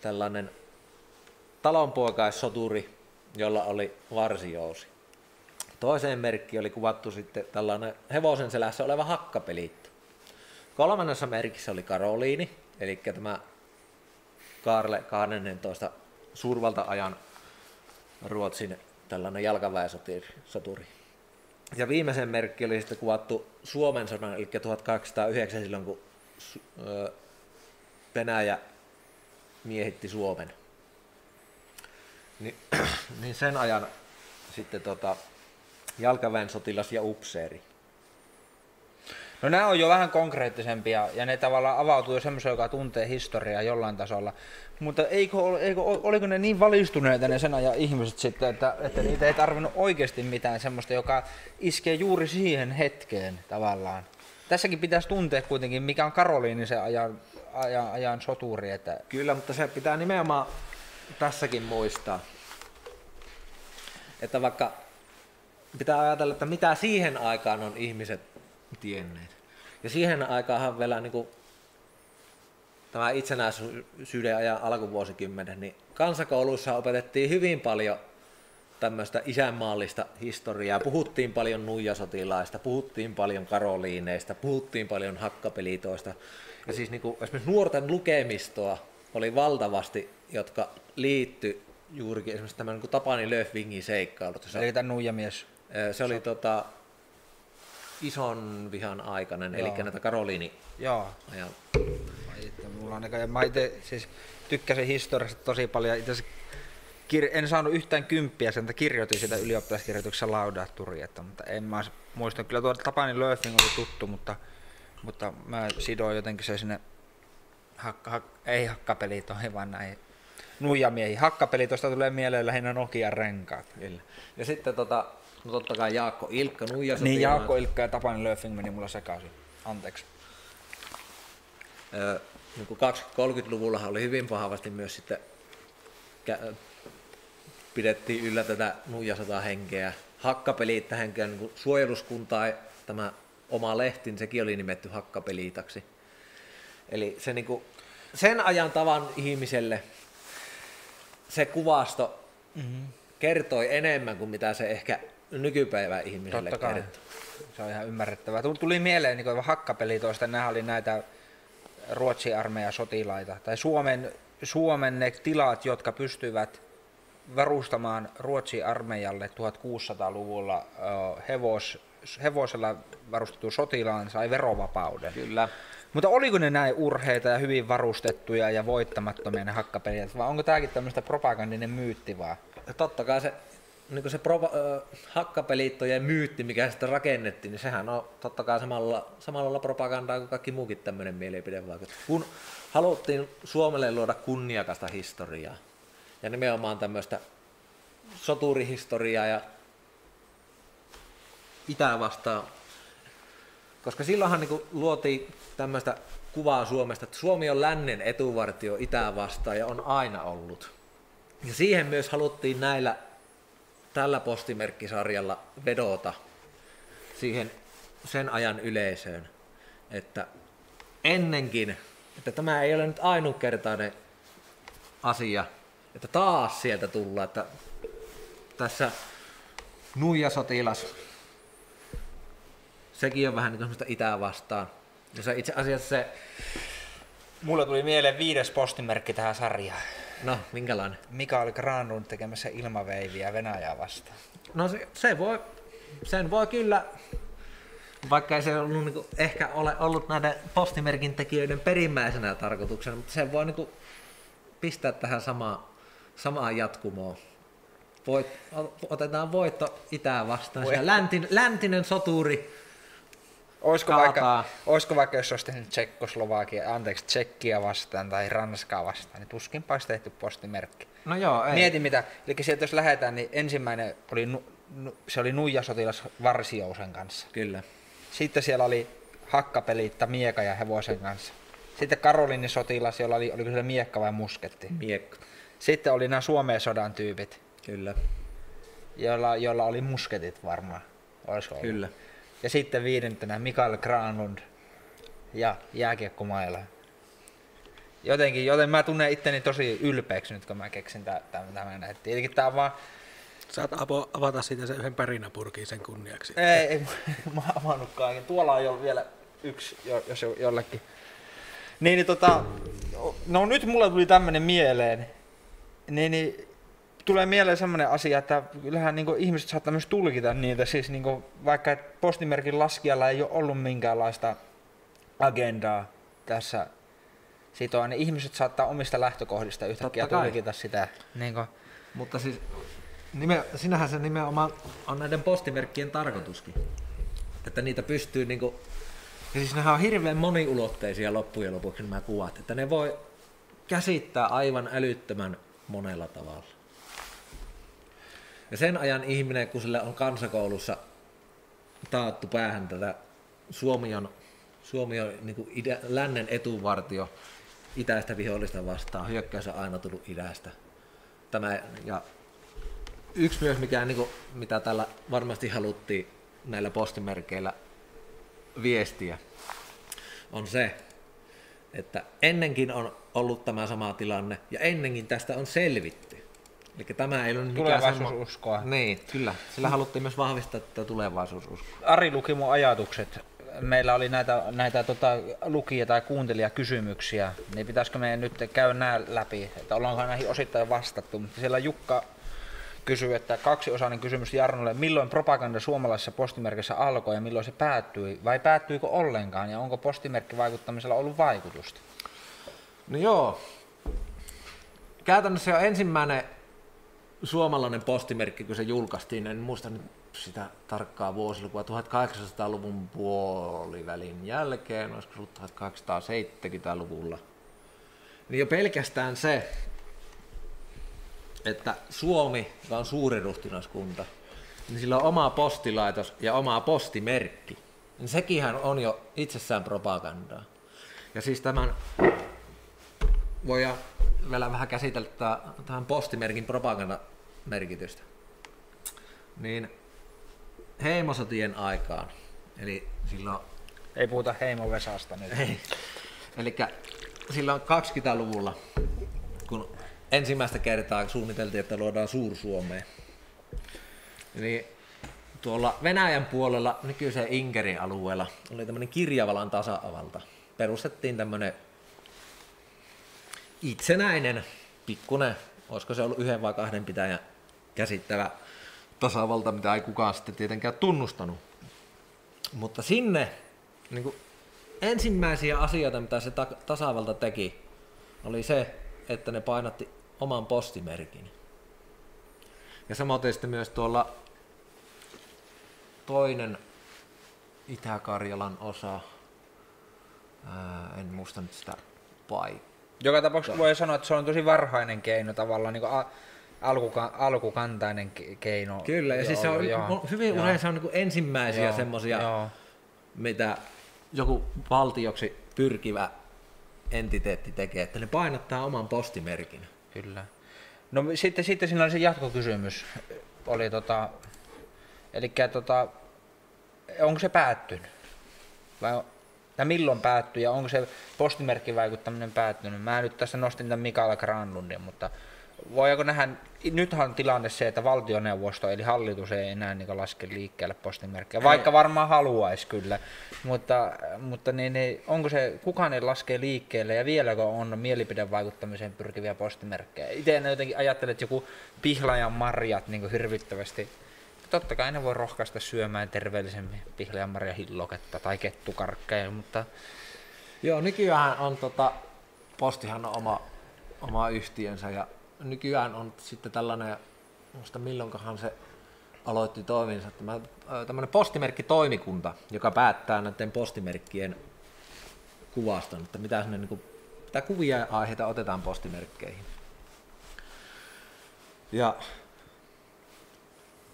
tällainen talonpoikaissoturi, jolla oli varsijousi. Toiseen merkkiin oli kuvattu sitten tällainen hevosen selässä oleva hakkapeliitto. Kolmannessa merkissä oli Karoliini, eli tämä Karle 12 suurvalta-ajan Ruotsin tällainen jalkaväesoturi. Ja viimeisen merkki oli sitten kuvattu Suomen sodan, eli 1809 silloin, kun Venäjä miehitti Suomen. Niin sen ajan sitten tota, jalkaväen sotilas ja upseeri. No nämä on jo vähän konkreettisempia, ja ne tavallaan avautuu jo semmoisen, joka tuntee historiaa jollain tasolla. Mutta eikö, eikö, ol- oliko ne niin valistuneita ne sen ajan ihmiset sitten, että, että niitä ei tarvinnut oikeasti mitään semmoista, joka iskee juuri siihen hetkeen tavallaan. Tässäkin pitäisi tuntea kuitenkin, mikä on Karoliinisen ajan, ajan, ajan soturi, että Kyllä, mutta se pitää nimenomaan tässäkin muistaa, että vaikka pitää ajatella, että mitä siihen aikaan on ihmiset tienneet. Ja siihen aikaanhan vielä niin kuin, tämä itsenäisyyden ajan alkuvuosikymmenen, niin kansakouluissa opetettiin hyvin paljon tämmöistä isänmaallista historiaa. Puhuttiin paljon nuijasotilaista, puhuttiin paljon karoliineista, puhuttiin paljon hakkapelitoista. Ja siis niin kuin, esimerkiksi nuorten lukemistoa oli valtavasti, jotka liittyi juurikin esimerkiksi tämän niin Tapani Löfvingin seikkailut. eli tämä nuijamies. Se oli tota, ison vihan aikainen, eli näitä Karoliini Joo, ajan. Ai, että mulla on näköjään, mä itse siis tykkäsin historiasta tosi paljon. Itse kir- en saanut yhtään kymppiä, sen takia kirjoitin sitä ylioppilaskirjoituksessa laudaturi, että, mutta en mä muista. Kyllä tuo Tapani Löfing oli tuttu, mutta, mutta mä sidoin jotenkin se sinne, hakka, hak, ei hakkapelitoihin, vaan näihin nuijamiehiin. Hakkapelitosta tulee mieleen lähinnä Nokian renkaat. Kyllä. Ja sitten tota, no totta kai Jaakko Ilkka Nuija Niin Jaakko Ilkka ja Tapani Löfing meni mulla sekaisin. Anteeksi. Ö, niin kuin 20-30-luvulla oli hyvin vahvasti myös sitten kä- pidettiin yllä tätä nuijasota henkeä. Hakkapelit tähän niin kuin suojeluskuntaa tämä oma lehti, niin sekin oli nimetty hakkapeliitaksi. Eli se niinku, sen ajan tavan ihmiselle se kuvasto mm-hmm. kertoi enemmän kuin mitä se ehkä nykypäivän ihmiselle Totta kai. kertoo. Se on ihan ymmärrettävää. Tuli- mieleen niin hakkapeli toista, nämä oli näitä Ruotsin armeijan sotilaita, tai Suomen, Suomen ne tilat, jotka pystyivät varustamaan Ruotsin armeijalle 1600-luvulla ö, hevos, hevosella varustettu sotilaan sai verovapauden. Kyllä. Mutta oliko ne näin urheita ja hyvin varustettuja ja voittamattomia ne hakkapelijat, vai onko tämäkin tämmöistä propagandinen myytti vaan? Totta kai se, niin se propa, äh, hakkapeliittojen myytti, mikä sitten rakennettiin, niin sehän on totta kai samalla, samalla propagandaa kuin kaikki muukin tämmöinen mielipidevaikutus. Kun haluttiin Suomelle luoda kunniakasta historiaa, ja nimenomaan tämmöistä soturihistoriaa ja itää vastaan, koska silloinhan niin luotiin tämmöistä kuvaa Suomesta, että Suomi on lännen etuvartio itää vastaan ja on aina ollut. Ja siihen myös haluttiin näillä tällä postimerkkisarjalla vedota siihen sen ajan yleisöön, että ennenkin, että tämä ei ole nyt ainutkertainen asia, että taas sieltä tullaan, että tässä nuijasotilas, sekin on vähän niin itää vastaan. Ja se itse asiassa se, Mulla tuli mieleen viides postimerkki tähän sarjaan. No minkälainen? Mikael Granlund tekemässä ilmaveiviä Venäjää vastaan. No se, se voi, sen voi kyllä, vaikka ei se ollut niinku, ehkä ole ollut näiden postimerkin tekijöiden perimmäisenä tarkoituksena, mutta sen voi niinku pistää tähän samaan, samaan jatkumoon. Voit, otetaan voitto itää vastaan. Voi. Läntin, läntinen soturi. Olisiko Kaataa. vaikka, olisiko vaikka, jos olisi tehnyt Tsekkoslovakia, anteeksi, Tsekkiä vastaan tai Ranskaa vastaan, niin tuskinpa olisi tehty postimerkki. No joo, ei. Mieti mitä, eli sieltä jos lähdetään, niin ensimmäinen oli, nu, nu, se oli nuijasotilas Varsiousen kanssa. Kyllä. Sitten siellä oli hakkapeliitta Mieka ja hevosen kanssa. Sitten Karolinin sotilas, jolla oli, oliko se miekka vai musketti. Miekka. Sitten oli nämä Suomen sodan tyypit, Kyllä. joilla, joilla oli musketit varmaan. Olisiko ollut? Ja sitten viidentenä Mikael Granlund ja jääkiekkomailla. Jotenkin, joten mä tunnen itteni tosi ylpeäksi nyt, kun mä keksin tä- tä- tämän. Et Tietenkin tää on vaan, Saat avo- avata siitä sen yhden pärinäpurkin sen kunniaksi. ei, ei mä oon avannut kaiken. Tuolla on jo vielä yksi, jo- jos jo- jollekin. Niin, niin tota, no nyt mulle tuli tämmönen mieleen. Niin, niin tulee mieleen semmoinen asia, että kyllähän niin ihmiset saattaa myös tulkita niitä, siis niin vaikka et postimerkin laskijalla ei ole ollut minkäänlaista agendaa tässä sitoa, niin ihmiset saattaa omista lähtökohdista yhtäkkiä tulkita sitä. Niin kuin, Mutta siis nime, sinähän se nimenomaan on näiden postimerkkien tarkoituskin. Että niitä pystyy niinku... Ja siis nehän on hirveän moniulotteisia loppujen lopuksi nämä kuvat. Että ne voi käsittää aivan älyttömän monella tavalla. Ja sen ajan ihminen, kun sille on kansakoulussa taattu päähän tätä Suomi on, Suomi on niin idä, lännen etuvartio itäistä vihollista vastaan, hyökkäys on aina tullut idästä. Tämä, ja yksi myös, mikä, niin kuin, mitä tällä varmasti haluttiin näillä postimerkeillä viestiä, on se, että ennenkin on ollut tämä sama tilanne ja ennenkin tästä on selvitty. Eli tämä ei ole mikään Tulevaisuususkoa. semmo- Niin, kyllä. Sillä haluttiin myös vahvistaa tätä tulevaisuususkoa. Ari luki mun ajatukset. Meillä oli näitä, näitä tota, lukija- tai kuuntelijakysymyksiä, niin pitäisikö meidän nyt käydä nämä läpi, että ollaanko näihin osittain vastattu. Mutta siellä Jukka kysyy, että kaksiosainen kysymys Jarnolle, milloin propaganda suomalaisessa postimerkissä alkoi ja milloin se päättyi, vai päättyikö ollenkaan, ja onko postimerkkivaikuttamisella ollut vaikutusta? No joo. Käytännössä jo ensimmäinen suomalainen postimerkki, kun se julkaistiin, en muista nyt sitä tarkkaa vuosilukua, 1800-luvun puolivälin jälkeen, olisiko ollut 1870-luvulla. Niin jo pelkästään se, että Suomi, joka on suuri ruhtinaskunta, niin sillä on oma postilaitos ja oma postimerkki. Niin sekinhän on jo itsessään propagandaa. Ja siis tämän voidaan vielä vähän käsitellä tähän postimerkin propagandamerkitystä. Niin heimosotien aikaan Eli silloin Ei puhuta heimovesasta nyt. Ei. Eli silloin 20-luvulla, kun ensimmäistä kertaa suunniteltiin, että luodaan Suur-Suomeen, niin tuolla Venäjän puolella nykyisen Inkerin alueella oli tämmöinen Kirjavalan tasaavalta. Perustettiin tämmöinen itsenäinen, pikkunen, olisiko se ollut yhden vai kahden pitäjän käsittävä tasavalta, mitä ei kukaan sitten tietenkään tunnustanut. Mutta sinne niin kuin ensimmäisiä asioita, mitä se ta- tasavalta teki, oli se, että ne painatti oman postimerkin. Ja samoin sitten myös tuolla toinen Itä-Karjalan osa, ää, en muista nyt sitä paikkaa. Joka tapauksessa voi sanoa, että se on tosi varhainen keino tavallaan, niin a- alkuka- alkukantainen ke- keino. Kyllä, ja siis se on, Joo, hyvin joo, usein se on niin ensimmäisiä joo, semmoisia, Joo, mitä joku valtioksi pyrkivä entiteetti tekee, että ne painottaa oman postimerkin. kyllä. No sitten, sitten siinä oli se jatkokysymys. Oli tota, eli tota, onko se päättynyt? Vai tai milloin päättyi ja onko se postimerkkivaikuttaminen päättynyt? Mä nyt tässä nostin tämän Mikaela Granlundin, mutta voiko nähdä, nythän on tilanne se, että valtioneuvosto eli hallitus ei enää niin laske liikkeelle postimerkkejä, vaikka varmaan haluaisi kyllä, mutta, mutta niin, niin, onko se, kukaan ei laske liikkeelle ja vieläkö on mielipidevaikuttamiseen pyrkiviä postimerkkejä? Itse en jotenkin ajattelen, että joku pihlajan marjat niin hirvittävästi totta kai ne voi rohkaista syömään terveellisemmin pihlajanmarja hilloketta tai kettukarkkeja, mutta Joo, nykyään on tota, Postihan on oma, oma yhtiönsä ja nykyään on sitten tällainen, muista milloinkohan se aloitti toiminsa, tämmöinen postimerkkitoimikunta, joka päättää näiden postimerkkien kuvaston, että mitä, sinne, niin kuin, mitä kuvia ja aiheita otetaan postimerkkeihin. Ja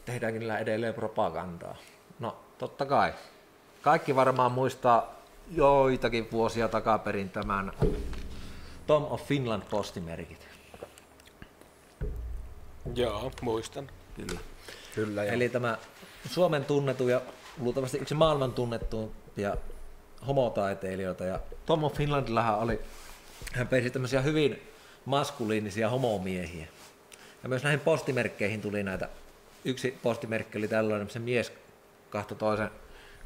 tehdäänkö niillä edelleen propagandaa? No, totta kai. Kaikki varmaan muistaa joitakin vuosia takaperin tämän Tom of Finland postimerkit. Joo, muistan. Kyllä. kyllä Eli tämä Suomen tunnettu ja luultavasti yksi maailman tunnettuimpia homotaiteilijoita. Ja Tom of Finlandillahan oli, hän peisi tämmöisiä hyvin maskuliinisia homomiehiä. Ja myös näihin postimerkkeihin tuli näitä. Yksi postimerkki oli tällainen, se mies kahto toisen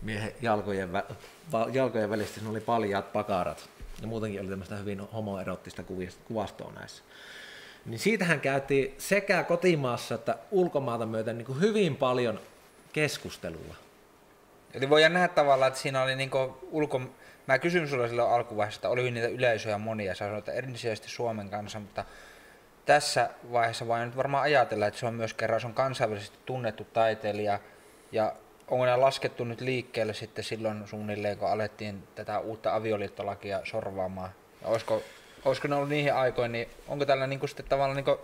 miehen jalkojen, vä- va- jalkojen välistä, siinä oli paljaat pakarat. Ja muutenkin oli tämmöistä hyvin homoerottista kuvastoa näissä. Niin siitähän käytiin sekä kotimaassa että ulkomaata myöten niin kuin hyvin paljon keskustelua. Eli voidaan nähdä tavallaan, että siinä oli niinku ulko... Mä kysyin sulle silloin alkuvaiheessa, että oli niitä yleisöjä monia, sä sanoit, että Suomen kanssa, mutta tässä vaiheessa voi nyt varmaan ajatella, että se on myös kerran se on kansainvälisesti tunnettu taiteilija, ja onko ne laskettu nyt liikkeelle sitten silloin suunnilleen, kun alettiin tätä uutta avioliittolakia sorvaamaan? Ja olisiko, olisiko ne ollut niihin aikoihin, niin onko tällä niinku sitten tavallaan niinku,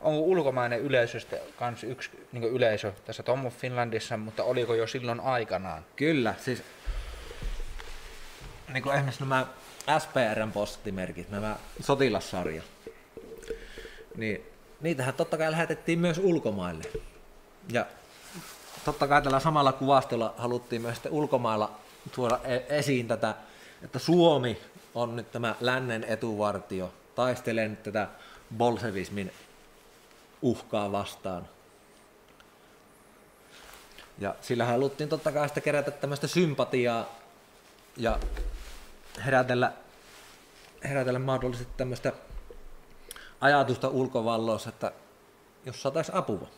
onko ulkomainen yleisö sitten kans yksi niinku yleisö tässä Tom of Finlandissa, mutta oliko jo silloin aikanaan? Kyllä, siis niin kuin esimerkiksi nämä SPRn postimerkit, nämä sotilassarja, niin niitähän totta kai lähetettiin myös ulkomaille. Ja totta kai tällä samalla kuvastolla haluttiin myös sitten ulkomailla tuoda e- esiin tätä, että Suomi on nyt tämä lännen etuvartio, taistelee nyt tätä bolsevismin uhkaa vastaan. Ja sillä haluttiin totta kai sitä kerätä tämmöistä sympatiaa ja herätellä, herätellä mahdollisesti tämmöistä ajatusta ulkovalloissa, että jos saataisiin apua.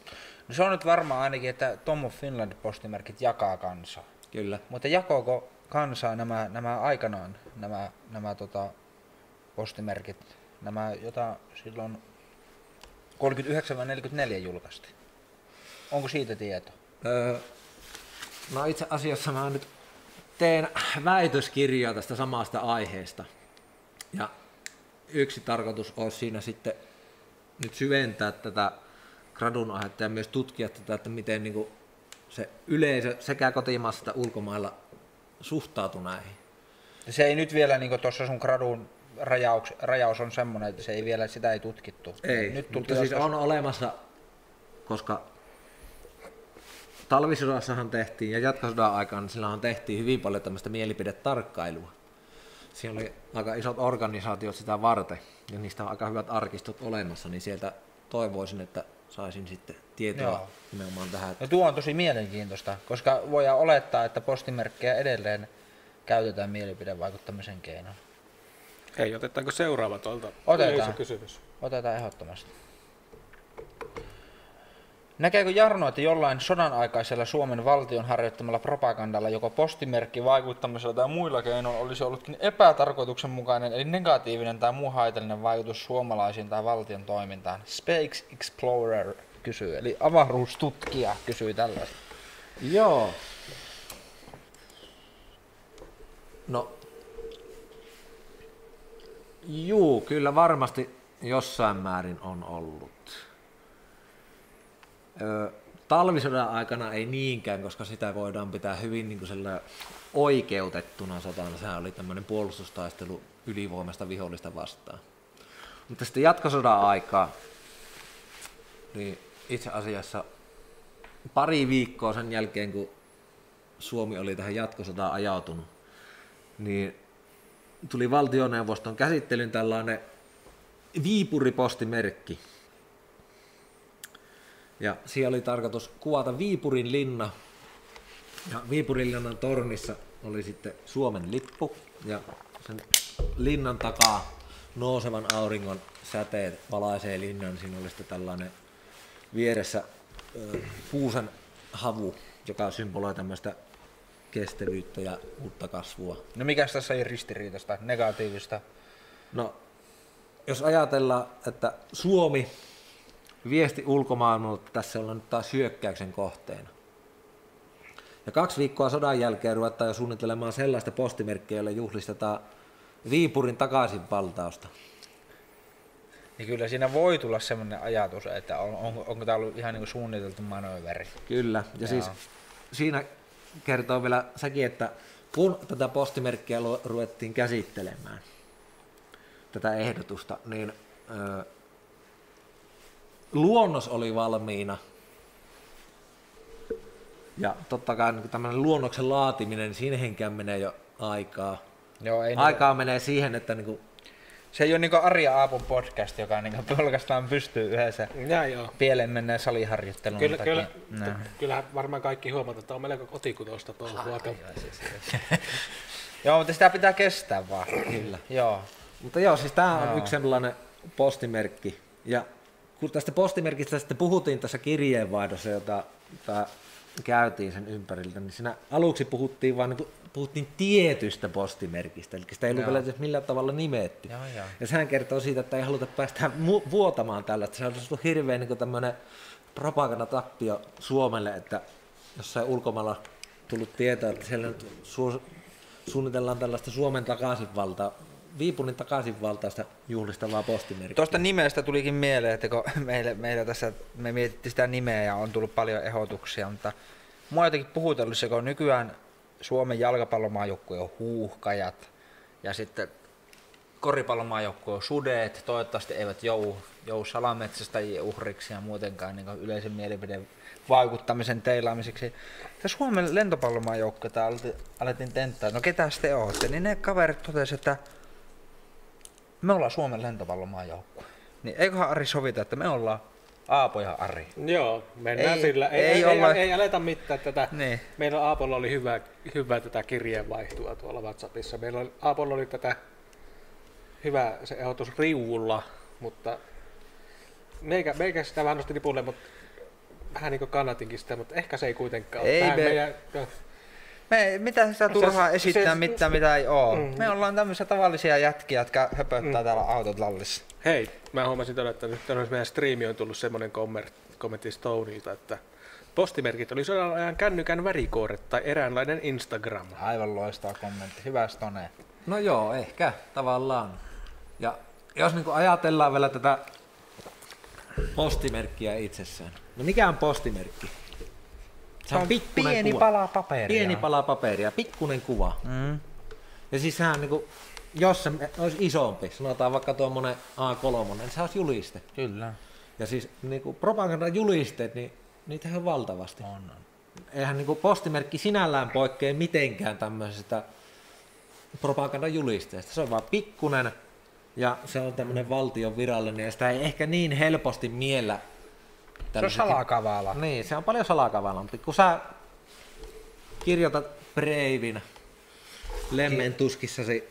No se on nyt varmaan ainakin, että Tom of Finland postimerkit jakaa kansaa. Kyllä. Mutta jakooko kansaa nämä, nämä aikanaan, nämä, nämä tota, postimerkit, nämä, jota silloin 39-44 julkaistiin? Onko siitä tieto? Öö, no itse asiassa mä nyt teen väitöskirjaa tästä samasta aiheesta. Ja yksi tarkoitus olisi siinä sitten nyt syventää tätä gradun aihetta ja myös tutkia tätä, että miten niin se yleisö sekä kotimaassa että ulkomailla suhtautuu näihin. Se ei nyt vielä, niin tuossa sun gradun rajaus, rajaus on semmoinen, että se ei vielä, sitä ei tutkittu. Ei, nyt mutta siis on olemassa, koska talvisodassahan tehtiin ja jatkosodan aikaan, niin silloinhan tehtiin hyvin paljon tämmöistä mielipidetarkkailua. Siellä oli aika isot organisaatiot sitä varten, ja niistä on aika hyvät arkistot olemassa, niin sieltä toivoisin, että saisin sitten tietoa Joo. nimenomaan tähän. Ja tuo on tosi mielenkiintoista, koska voidaan olettaa, että postimerkkejä edelleen käytetään mielipidevaikuttamisen keinoin. Ei, otetaanko seuraava tuolta Otetaan. kysymys? Otetaan ehdottomasti. Näkeekö Jarno, että jollain sodan aikaisella Suomen valtion harjoittamalla propagandalla, joko postimerkki vaikuttamisella tai muilla keinoilla olisi ollutkin epätarkoituksenmukainen eli negatiivinen tai muu haitallinen vaikutus suomalaisiin tai valtion toimintaan? Space Explorer kysyy, eli avaruustutkija kysyy tällaista. Joo. No, juu, kyllä varmasti jossain määrin on ollut. Talvisodan aikana ei niinkään, koska sitä voidaan pitää hyvin niin kuin oikeutettuna sotana. Sehän oli tämmöinen puolustustaistelu ylivoimasta vihollista vastaan. Mutta sitten jatkosodan aikaa, niin itse asiassa pari viikkoa sen jälkeen, kun Suomi oli tähän jatkosotaan ajautunut, niin tuli valtioneuvoston käsittelyn tällainen Viipuripostimerkki. Ja siellä oli tarkoitus kuvata Viipurin linna. Ja Viipurin linnan tornissa oli sitten Suomen lippu. Ja sen linnan takaa nousevan auringon säteet valaisee linnan. Siinä oli sitten tällainen vieressä ö, kuusen havu, joka symboloi tämmöistä kestävyyttä ja uutta kasvua. No mikä tässä ei ristiriitasta, negatiivista? No, jos ajatellaan, että Suomi viesti ulkomaailmalle, että tässä ollaan nyt taas hyökkäyksen kohteena. Ja kaksi viikkoa sodan jälkeen ruvetaan jo suunnittelemaan sellaista postimerkkiä, jolla juhlistetaan Viipurin takaisin valtausta. Niin kyllä siinä voi tulla semmoinen ajatus, että on, on, onko tämä ollut ihan niin kuin suunniteltu manööveri. Kyllä, ja Joo. siis siinä kertoo vielä sekin, että kun tätä postimerkkiä ruvettiin käsittelemään, tätä ehdotusta, niin ö, luonnos oli valmiina. Ja totta kai niin tämmöinen luonnoksen laatiminen, niin siihenkään menee jo aikaa. Joo, ei Aikaa menee siihen, että niin kuin, Se ei ole niin Arja Aapun podcast, joka niin pelkästään pystyy yhdessä Ja joo. pieleen menneen saliharjoittelun Kyllä, takia. kyllä, Näin. kyllähän varmaan kaikki huomataan, että on melko kotikutoista touhua. Joo, mutta sitä pitää kestää vaan. Kyllä. Joo. Mutta joo, siis tämä on yksi sellainen postimerkki. Ja kun tästä postimerkistä sitten puhuttiin tässä kirjeenvaihdossa, jota, jota käytiin sen ympäriltä, niin siinä aluksi puhuttiin vain niin puhuttiin tietystä postimerkistä, eli sitä ei ollut vielä millään tavalla nimetty. Joo, joo. Ja sehän kertoo siitä, että ei haluta päästä mu- vuotamaan tällä, että se olisi ollut hirveän niin tämmöinen propagandatappio Suomelle, että jossain ulkomailla tullut tieto, että siellä nyt su- suunnitellaan tällaista Suomen takaisinvalta, Viipunin takaisinvaltaista juhlistavaa postimerkkiä. Tuosta nimestä tulikin mieleen, että kun meillä, meillä tässä, me mietittiin sitä nimeä ja on tullut paljon ehdotuksia, mutta mua jotenkin puhutellut se, kun nykyään Suomen jalkapallomaajoukkue on huuhkajat ja sitten koripallomaajoukkue on sudet, toivottavasti eivät jou, jou salametsästäjien uhriksi ja muutenkaan niin yleisen mielipideen vaikuttamisen teilaamiseksi. Ja Suomen lentopallomaajoukkoa alettiin, alettiin tenttää, no ketä te ootte, niin ne kaverit totesivat, että me ollaan Suomen lentopallomaajoukkue. Niin eiköhän Ari sovita, että me ollaan Aapo ja Ari. Joo, mennään Ei- sillä. Ei, ei ei, olla- ei, ei aleta mitään tätä. Niin. Meillä Aapolla oli hyvä, hyvä tätä kirjeenvaihtoa tuolla WhatsAppissa. Meillä oli, Aapolla oli tätä hyvä se ehdotus riuulla, mutta meikä, meikä sitä vähän nosti nipulle, mutta vähän niin kuin kannatinkin sitä, mutta ehkä se ei kuitenkaan ole. Ei Tähän me- meidän, Me, mitä sitä turhaa se- esittää, se- mitä, mitä ei oo. Mm. Me ollaan tämmöisiä tavallisia jätkiä, jotka höpöttää täällä autot lallissa. Hei, mä huomasin todella, että nyt meidän striimi on tullut semmoinen kommentti Stoneilta, että postimerkit oli sodan ajan kännykän värikooret tai eräänlainen Instagram. Aivan loistava kommentti. Hyvä Stone. No joo, ehkä tavallaan. Ja jos niin ajatellaan vielä tätä postimerkkiä itsessään. No mikä on postimerkki? Se on pieni kuva. pala paperia. Pieni pala paperia, pikkunen kuva. Mm. Ja siis sehän niin kuin, jos se olisi isompi, sanotaan vaikka tuommoinen A3, niin se olisi juliste. Kyllä. Ja siis niin kuin propagandan julisteet, niin niitähän on valtavasti. On, on. eihän niin postimerkki sinällään poikkea mitenkään tämmöisestä propagandajulisteesta. Se on vaan pikkunen ja se on tämmöinen valtion virallinen ja sitä ei ehkä niin helposti miellä. Se on salakavala. Niin, se on paljon salakavalampi. Kun sä kirjoitat Breivin lemmentuskissasi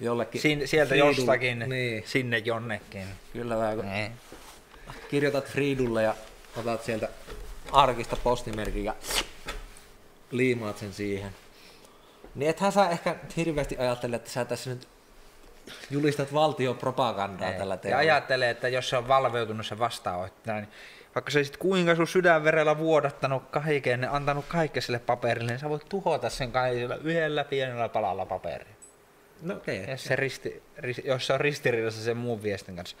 jollekin Siin, sieltä Friidulle- jostakin Niin, sinne jonnekin. kyllä vähän. kun Niin. kirjoitat Friidulle ja otat sieltä arkista postimerkin ja liimaat sen siihen. Niin ethän sä ehkä hirveästi ajattele, että sä tässä nyt julistat valtion propagandaa Ei. tällä Ja teolla. ajattelee, että jos se on valveutunut se vastaanottaja, niin vaikka se sit kuinka sun sydänverellä vuodattanut kaiken, antanut kaikkea sille paperille, niin sä voit tuhota sen kaikilla yhdellä pienellä palalla paperia. No okei. Okay. Jos se, risti, ris, jos se on ristiriidassa sen muun viestin kanssa.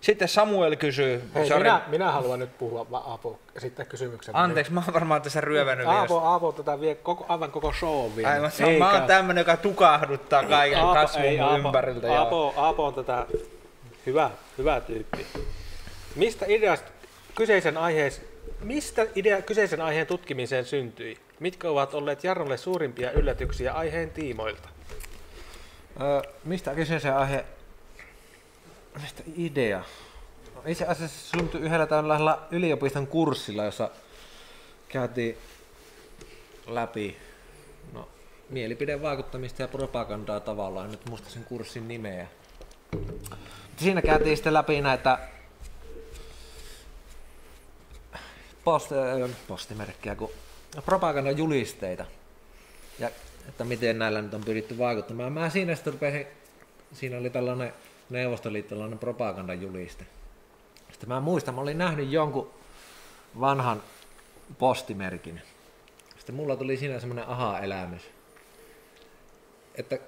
Sitten Samuel kysyy, Hei, sorry, minä, minä haluan nyt puhua, Aapo, esittää kysymyksen. anteeksi, mä oon varmaan tässä ryövänyt Aapo, Aapo tätä vie koko, aivan koko show vielä. Aivan, se on, mä oon tämmönen, joka tukahduttaa kaiken kasvun ei, mun ympäriltä. ja- Aapo, Aapo on tätä hyvä, hyvä tyyppi. Mistä ideasta kyseisen aiheen, mistä idea kyseisen aiheen tutkimiseen syntyi? Mitkä ovat olleet Jarnolle suurimpia yllätyksiä aiheen tiimoilta? Öö, mistä kyseisen aihe? Mistä idea? No, itse asiassa se syntyi yhdellä tällaisella yliopiston kurssilla, jossa käytiin läpi no, mielipidevaikuttamista ja propagandaa tavallaan, nyt muista sen kurssin nimeä. Siinä käytiin sitten läpi näitä post, postimerkkejä, kun propagandajulisteita. Ja että miten näillä nyt on pyritty vaikuttamaan. Mä siinä sitten rupesin, siinä oli tällainen neuvostoliittolainen propagandajuliste. Sitten mä muistan, mä olin nähnyt jonkun vanhan postimerkin. Sitten mulla tuli siinä semmoinen aha-elämys. Että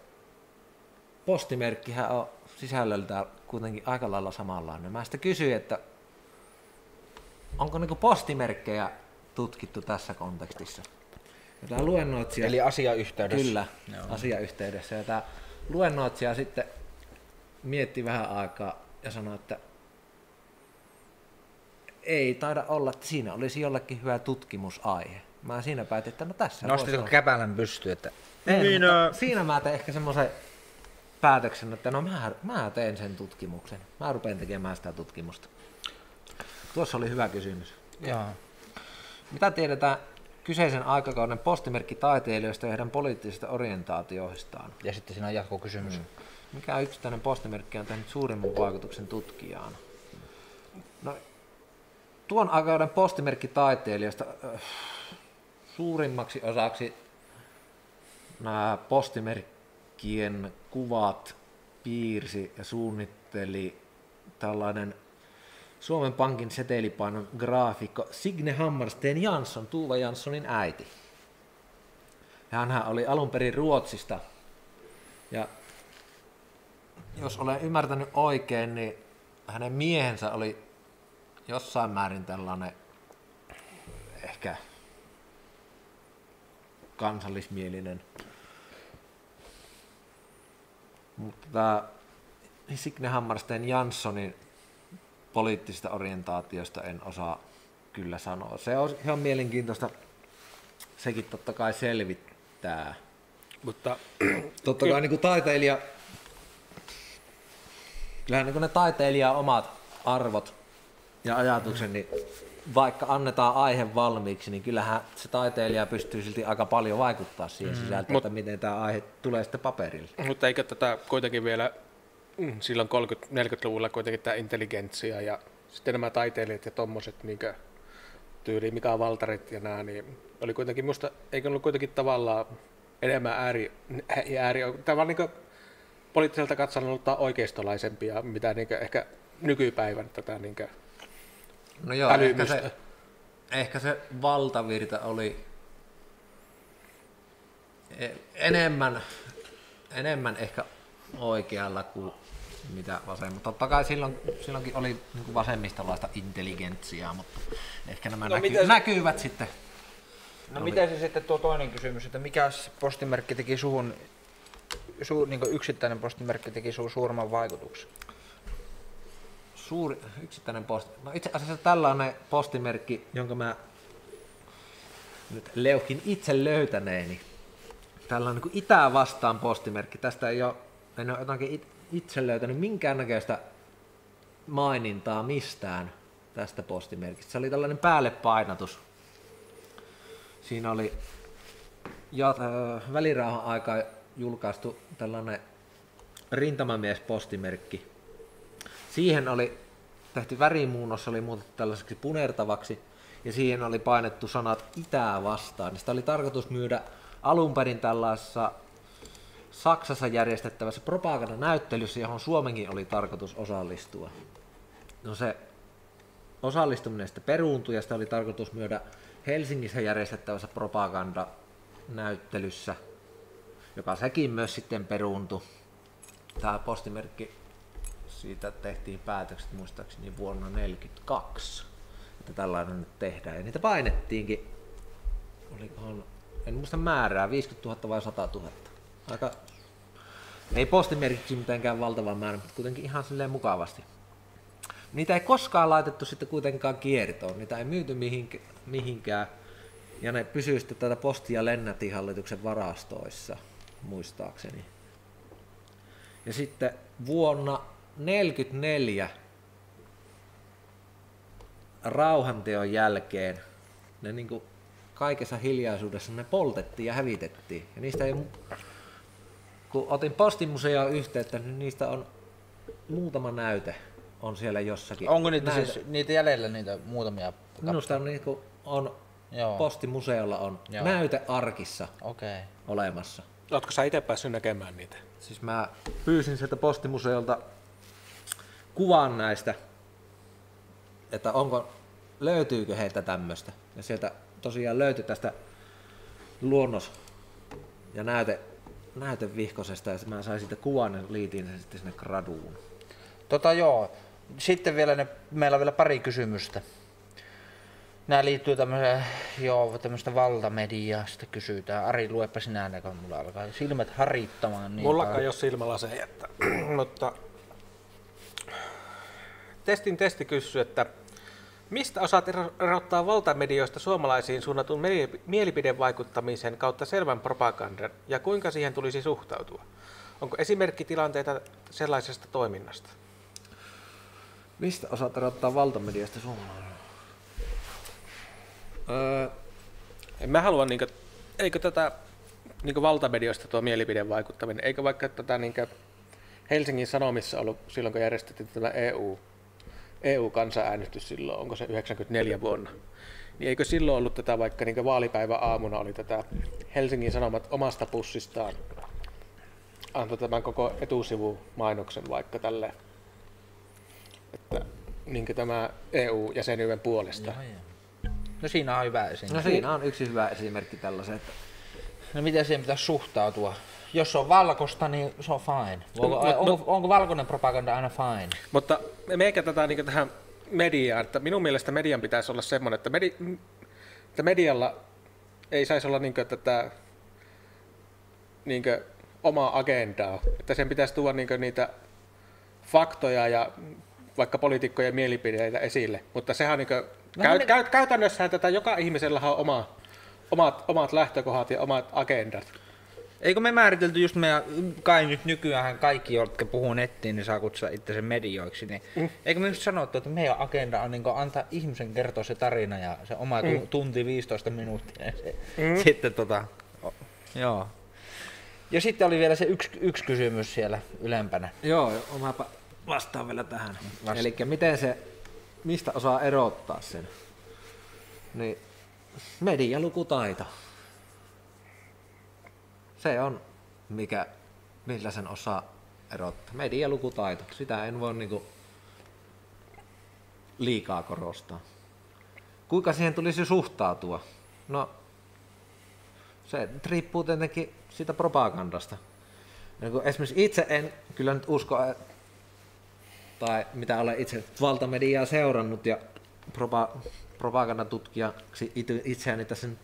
postimerkkihän on sisällöltään kuitenkin aika lailla samanlainen. Mä sitten kysyin, että onko niinku postimerkkejä tutkittu tässä kontekstissa. Ja tämä luennoitsija... Eli asiayhteydessä. Kyllä, Joo. asiayhteydessä. Ja tämä luennoitsija sitten mietti vähän aikaa ja sanoi, että ei taida olla, että siinä olisi jollekin hyvä tutkimusaihe. Mä siinä päätin, että no tässä voisi Nostitko käpälän pystyyn, että En, Minä- mutta siinä mä tein ehkä semmoisen päätöksen, että no mä, mä teen sen tutkimuksen. Mä rupean tekemään sitä tutkimusta. Tuossa oli hyvä kysymys. Joo. Mitä tiedetään kyseisen aikakauden postimerkkitaiteilijoista ja heidän poliittisista orientaatioistaan? Ja sitten siinä on jatkokysymys. Mm. Mikä yksittäinen postimerkki on tehnyt suurimman vaikutuksen tutkijaan? No, tuon aikakauden postimerkkitaiteilijoista äh, suurimmaksi osaksi nämä postimerkkien kuvat piirsi ja suunnitteli tällainen Suomen Pankin setelipainon graafikko Signe Hammarsten Jansson, Tuuva Janssonin äiti. Hänhän oli alun perin Ruotsista ja jos olen ymmärtänyt oikein, niin hänen miehensä oli jossain määrin tällainen ehkä kansallismielinen. Mutta tämä Signe Hammarsten Janssonin poliittisesta orientaatiosta en osaa kyllä sanoa. Se on ihan mielenkiintoista sekin totta kai selvittää. Mutta Totta kai niin kuin taiteilija, kyllähän niin ne taiteilijan omat arvot ja ajatukset, niin vaikka annetaan aihe valmiiksi, niin kyllähän se taiteilija pystyy silti aika paljon vaikuttaa siihen sisältöön, Mut- että miten tämä aihe tulee sitten paperille. Mutta eikö tätä kuitenkin vielä mm, silloin 30-40-luvulla kuitenkin tämä intelligentsia ja sitten nämä taiteilijat ja tommoset niinkö tyyli Mika Valtarit ja nämä, niin oli kuitenkin musta, eikö ollut kuitenkin tavallaan enemmän ääri, ääri tavallaan niinkö poliittiselta katsannolta oikeistolaisempia, mitä niinkö ehkä nykypäivän tätä niinkö No joo, ehkä se, ehkä se valtavirta oli e- enemmän, enemmän ehkä oikealla kuin mitä vasemmalla. Totta kai silloin, silloinkin oli niin kuin vasemmistolaista intelligentsiaa, mutta ehkä nämä No näky, se- näkyvät sitten. No miten se sitten tuo toinen kysymys, että mikä postimerkki teki suhun, su, niin yksittäinen postimerkki teki suhun suurimman vaikutuksen? Suuri yksittäinen posti. No itse asiassa tällainen postimerkki, jonka mä nyt leukin itse löytäneeni. Tällä on niin itää vastaan postimerkki. Tästä ei ole, en ole jotakin itse löytänyt minkäännäköistä mainintaa mistään tästä postimerkistä. Se oli tällainen päälle painatus. Siinä oli ja, äh, välirauhan aika julkaistu tällainen rintamamies postimerkki. Siihen oli tehty värimuunnos, oli muutettu tällaiseksi punertavaksi ja siihen oli painettu sanat itää vastaan. Sitä oli tarkoitus myydä alun perin tällaisessa Saksassa järjestettävässä propagandanäyttelyssä, johon Suomenkin oli tarkoitus osallistua. No se osallistuminen sitten peruuntui ja sitä oli tarkoitus myydä Helsingissä järjestettävässä propagandanäyttelyssä, joka sekin myös sitten peruuntui. Tämä postimerkki, siitä tehtiin päätökset muistaakseni vuonna 1942, että tällainen nyt tehdään. Ja niitä painettiinkin, olikohan, en muista määrää, 50 000 vai 100 000. Aika, ei postimerkiksi mitenkään valtavan määrä, mutta kuitenkin ihan silleen mukavasti. Niitä ei koskaan laitettu sitten kuitenkaan kiertoon, niitä ei myyty mihinkään. Ja ne pysyy sitten tätä posti- ja lennätihallituksen varastoissa, muistaakseni. Ja sitten vuonna 1944 rauhanteon jälkeen ne niin kuin kaikessa hiljaisuudessa ne poltettiin ja hävitettiin. Ja niistä ei, kun otin postimuseoon yhteyttä, niin niistä on muutama näyte on siellä jossakin. Onko niitä, näytä. siis, niitä jäljellä niitä muutamia? Minusta on, niin kuin, on Joo. postimuseolla on Joo. näytearkissa okay. olemassa. Oletko sä itse päässyt näkemään niitä? Siis mä pyysin sieltä postimuseolta kuvan näistä, että onko, löytyykö heiltä tämmöistä. Ja sieltä tosiaan löytyi tästä luonnos- ja näyte, näytevihkosesta, ja mä sain siitä kuvan ja liitin sen sitten sinne graduun. Tota joo, sitten vielä ne, meillä on vielä pari kysymystä. Nämä liittyy tämmöiseen, joo, tämmöistä valtamediasta kysytään. Ari, luepa sinä ne, kun mulla alkaa silmät harittamaan. Niin mulla ei ole silmälaseja, että, mutta testin testi kysyy, että mistä osaat erottaa valtamedioista suomalaisiin suunnatun mielipidevaikuttamisen kautta selvän propagandan ja kuinka siihen tulisi suhtautua? Onko esimerkkitilanteita sellaisesta toiminnasta? Mistä osaat erottaa valtamediasta suomalainen? Öö, mä haluan, niin kuin, eikö tätä niin valtamedioista tuo mielipidevaikuttaminen, eikö vaikka tätä niin Helsingin Sanomissa ollut silloin, kun järjestettiin tämä EU, EU-kansanäänestys silloin, onko se 94 vuonna, niin eikö silloin ollut tätä vaikka niin vaalipäivä aamuna oli tätä Helsingin Sanomat omasta pussistaan antoi tämän koko etusivumainoksen vaikka tälle että niin tämä EU-jäsenyyden puolesta. Joo, joo. No siinä on hyvä esimerkki. No siinä on yksi hyvä esimerkki tällaisen. Että... No miten siihen pitäisi suhtautua? Jos se on valkoista, niin se on fine. Onko, no, onko, no, onko valkoinen propaganda aina fine? Mutta meikä tätä niin tähän mediaan, että minun mielestä median pitäisi olla semmoinen, että, medi, että medialla ei saisi olla niin tätä niin omaa agendaa, että sen pitäisi tuoda niin niitä faktoja ja vaikka poliitikkojen mielipideitä esille, mutta sehän on niin kuin, käy, ne... käy, käytännössä tätä joka ihmisellä on oma, omat, omat lähtökohdat ja omat agendat. Eikö me määritelty just meidän, kai nyt nykyään kaikki, jotka puhuu nettiin, niin saa kutsua itse medioiksi, niin mm. eikö me just sanottu, että meidän agenda on niin antaa ihmisen kertoa se tarina ja se oma mm. tunti 15 minuuttia ja se, mm. sitten tota, joo. Ja sitten oli vielä se yksi, yksi kysymys siellä ylempänä. Joo, omapa vastaan vielä tähän. Vasta. Eli miten se, mistä osaa erottaa sen? Niin medialukutaito. Se on, mikä, millä sen osaa erottaa. Medialukutaito. Sitä en voi niinku liikaa korostaa. Kuinka siihen tulisi suhtautua? No, se riippuu tietenkin siitä propagandasta. Niin esimerkiksi itse en kyllä nyt usko, tai mitä olen itse valtamediaa seurannut ja propa, propagandatutkijaksi itseäni tässä nyt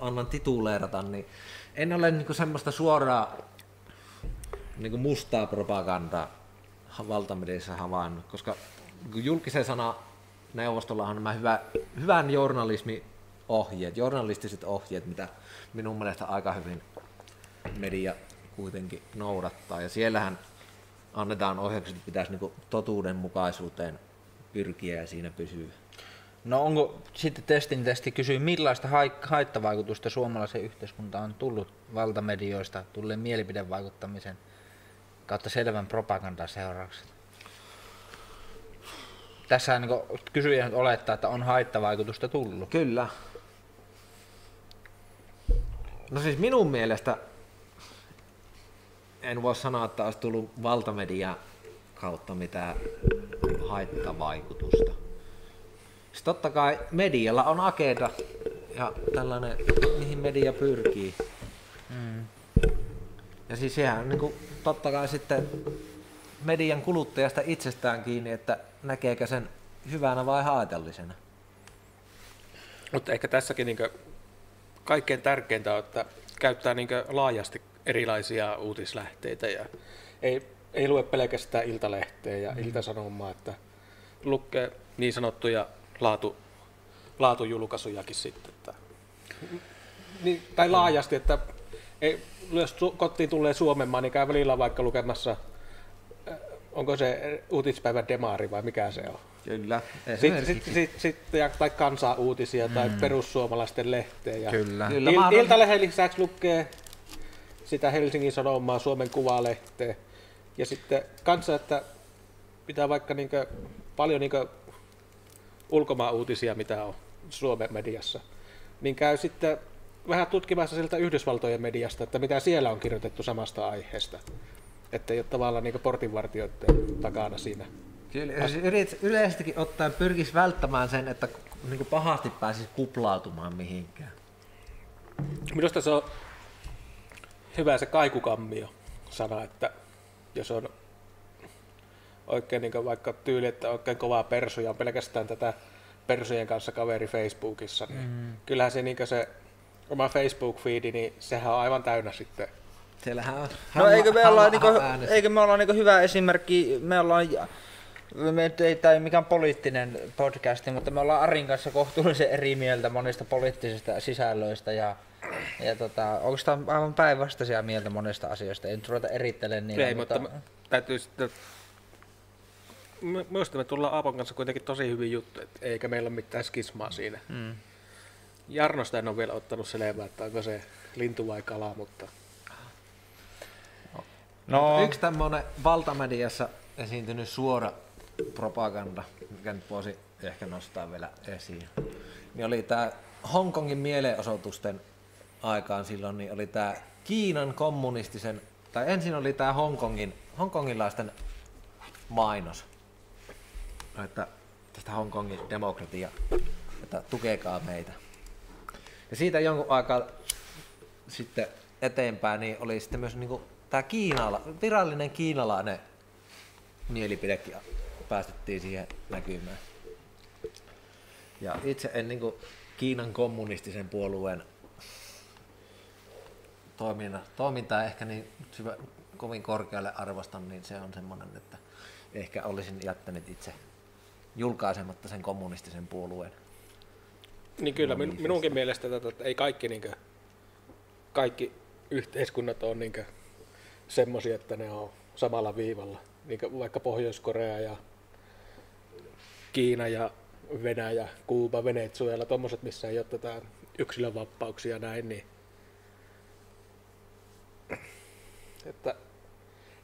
annan tituleerata, niin en ole niin semmoista suoraa niin mustaa propagandaa valtamediassa havainnut, koska julkisen sana neuvostollahan nämä hyvä, hyvän journalismi ohjeet, journalistiset ohjeet, mitä minun mielestä aika hyvin media kuitenkin noudattaa. Ja siellähän annetaan ohjeukset, että pitäisi niin totuudenmukaisuuteen pyrkiä ja siinä pysyä. No onko sitten testin testi kysyy, millaista haittavaikutusta suomalaisen yhteiskuntaan on tullut valtamedioista tulleen mielipidevaikuttamisen kautta selvän propagandan seuraukset? Tässä niin kysyjä olettaa, että on haittavaikutusta tullut. Kyllä. No siis minun mielestä en voi sanoa, että olisi tullut valtamedia kautta mitään haittavaikutusta. Siis totta kai medialla on agenda ja tällainen, mihin media pyrkii. Mm. Ja siis sehän niin kuin, totta kai sitten median kuluttajasta itsestään kiinni, että näkeekö sen hyvänä vai haitallisena. Mutta ehkä tässäkin niin kaikkein tärkeintä on, että käyttää niin laajasti erilaisia uutislähteitä ja ei, ei lue pelkästään iltalehteä ja mm. iltasanomaa, että lukee niin sanottuja laatu, laatujulkaisujakin sitten. Että, niin, tai laajasti, että ei, jos kotiin tulee Suomenmaa, niin käy välillä vaikka lukemassa, onko se uutispäivän demaari vai mikä se on. Kyllä. Sitten sit, sit, sit, tai kansa-uutisia tai mm. perussuomalaisten lehteä. Ja Kyllä. Kyllä Il- Iltalehen lisäksi lukee sitä Helsingin Sanomaa, Suomen Kuvalehteä. Ja sitten kanssa, että pitää vaikka niinkö, paljon niinkö ulkomaan uutisia, mitä on Suomen mediassa, niin käy sitten vähän tutkimassa siltä Yhdysvaltojen mediasta, että mitä siellä on kirjoitettu samasta aiheesta. Että ei ole tavallaan niin portinvartijoiden takana siinä. Kyllä, siis yleisestikin ottaen pyrkisi välttämään sen, että niin pahasti pääsisi kuplautumaan mihinkään. Minusta se on hyvä se kaikukammio sana, että jos on oikein niin vaikka tyyli, että oikein kovaa persu ja on pelkästään tätä persujen kanssa kaveri Facebookissa, niin mm. kyllähän se, niin se oma Facebook-feedi, niin sehän on aivan täynnä sitten. Siellähän on No eikö me olla, niinku, eikö me olla niinku hyvä esimerkki, me ollaan me ei tämä mikään poliittinen podcasti, mutta me ollaan Arin kanssa kohtuullisen eri mieltä monista poliittisista sisällöistä ja ja tota, onko tämä aivan päinvastaisia mieltä monesta asioista? En ruveta erittelemään niitä. Ei, mutta, mutta täytyy sitten... Minusta me tullaan Aapon kanssa kuitenkin tosi hyvin juttu, eikä meillä ole mitään skismaa siinä. Mm. Jarnosta en ole vielä ottanut selvää, että onko se lintu vai kala, mutta... No. Yksi tämmöinen valtamediassa esiintynyt suora propaganda, mikä nyt voisi ehkä nostaa vielä esiin, niin oli tämä Hongkongin mielenosoitusten aikaan silloin niin oli tämä Kiinan kommunistisen, tai ensin oli tämä Hongkongin, hongkongilaisten mainos, että tästä Hongkongin demokratia, että tukekaa meitä. Ja siitä jonkun aikaa sitten eteenpäin niin oli sitten myös niin tämä Kiinala, virallinen kiinalainen mielipidekin päästettiin siihen näkymään. Ja itse en niin Kiinan kommunistisen puolueen toiminta, toimintaa ehkä niin syvä, kovin korkealle arvostan, niin se on semmoinen, että ehkä olisin jättänyt itse julkaisematta sen kommunistisen puolueen. Niin kyllä, min, minunkin mielestä tätä, että ei kaikki, niin kuin, kaikki yhteiskunnat ole niin semmoisia, että ne on samalla viivalla. Niin vaikka Pohjois-Korea ja Kiina ja Venäjä, Kuuba, Venezuela, tuommoiset, missä ei ole tätä yksilönvapauksia näin, niin että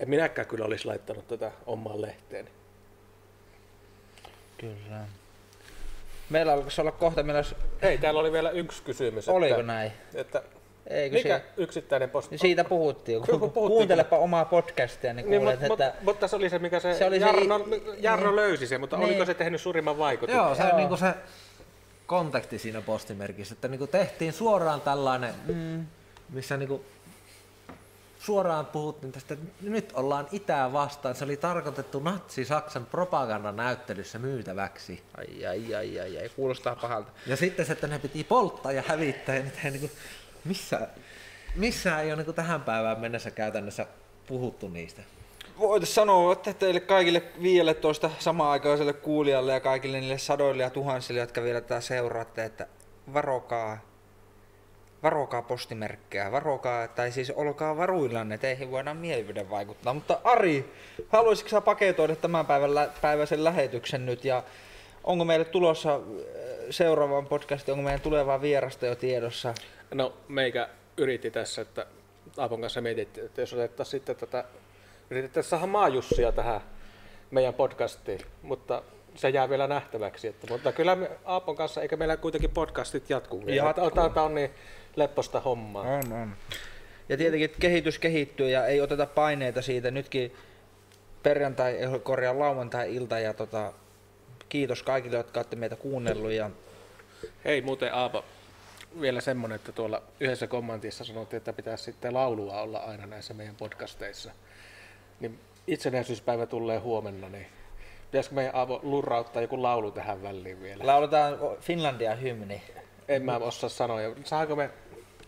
en minäkään kyllä olisi laittanut tätä omaan lehteen. Kyllä. Meillä alkaisi olla kohta, meillä olisi... Hei, täällä oli vielä yksi kysymys. Oliko että, näin? Että Eikö mikä se... yksittäinen posti? Niin siitä puhuttiin. Ku, puhuttiin. Kuuntelepa omaa podcastia, niin, niin kuulet, mutta, että... Mutta se oli se, mikä se, se oli Jarno, se... Jarno niin, löysi se, mutta niin. oliko se tehnyt suurimman vaikutuksen? Joo, se, Joo. Niin kuin se konteksti siinä postimerkissä, että niin kuin tehtiin suoraan tällainen, mm. missä niin kuin suoraan puhuttiin tästä, että nyt ollaan itää vastaan. Se oli tarkoitettu natsi-Saksan propagandan näyttelyssä myytäväksi. Ai, ai, ai, ai, ai, kuulostaa pahalta. Ja sitten se, että ne piti polttaa ja hävittää, ja nyt ei, niin kuin, missä, missä ei ole niin kuin tähän päivään mennessä käytännössä puhuttu niistä. Voitaisiin sanoa, että teille kaikille 15 samaan aikaiselle kuulijalle ja kaikille niille sadoille ja tuhansille, jotka vielä tätä seuraatte, että varokaa, varokaa postimerkkejä, varokaa, tai siis olkaa varuillanne, teihin voidaan mielipide vaikuttaa. Mutta Ari, haluaisitko sä paketoida tämän päivän lä- päiväisen lähetyksen nyt ja onko meille tulossa äh, seuraavaan podcastiin, onko meidän tulevaa vierasta jo tiedossa? No meikä yritti tässä, että Aapon kanssa mietittiin, että jos otettaisiin sitten tätä, yritettäisiin saada maajussia tähän meidän podcastiin, mutta se jää vielä nähtäväksi. Että, mutta kyllä me Aapon kanssa, eikä meillä kuitenkin podcastit jatkuu vielä. Jatkuu. Tämä on, on niin lepposta hommaa. On, on. Ja tietenkin että kehitys kehittyy ja ei oteta paineita siitä. Nytkin perjantai, korjaa lauantai-ilta ja tota, kiitos kaikille, jotka olette meitä kuunnellut. Ja Hei muuten Aapo, vielä semmonen, että tuolla yhdessä kommentissa sanottiin, että pitäisi sitten laulua olla aina näissä meidän podcasteissa. Niin itsenäisyyspäivä tulee huomenna, niin pitäisikö meidän Aavo lurrauttaa joku laulu tähän väliin vielä? lauletaan Finlandia hymni. En mä osaa sanoa. Saanko me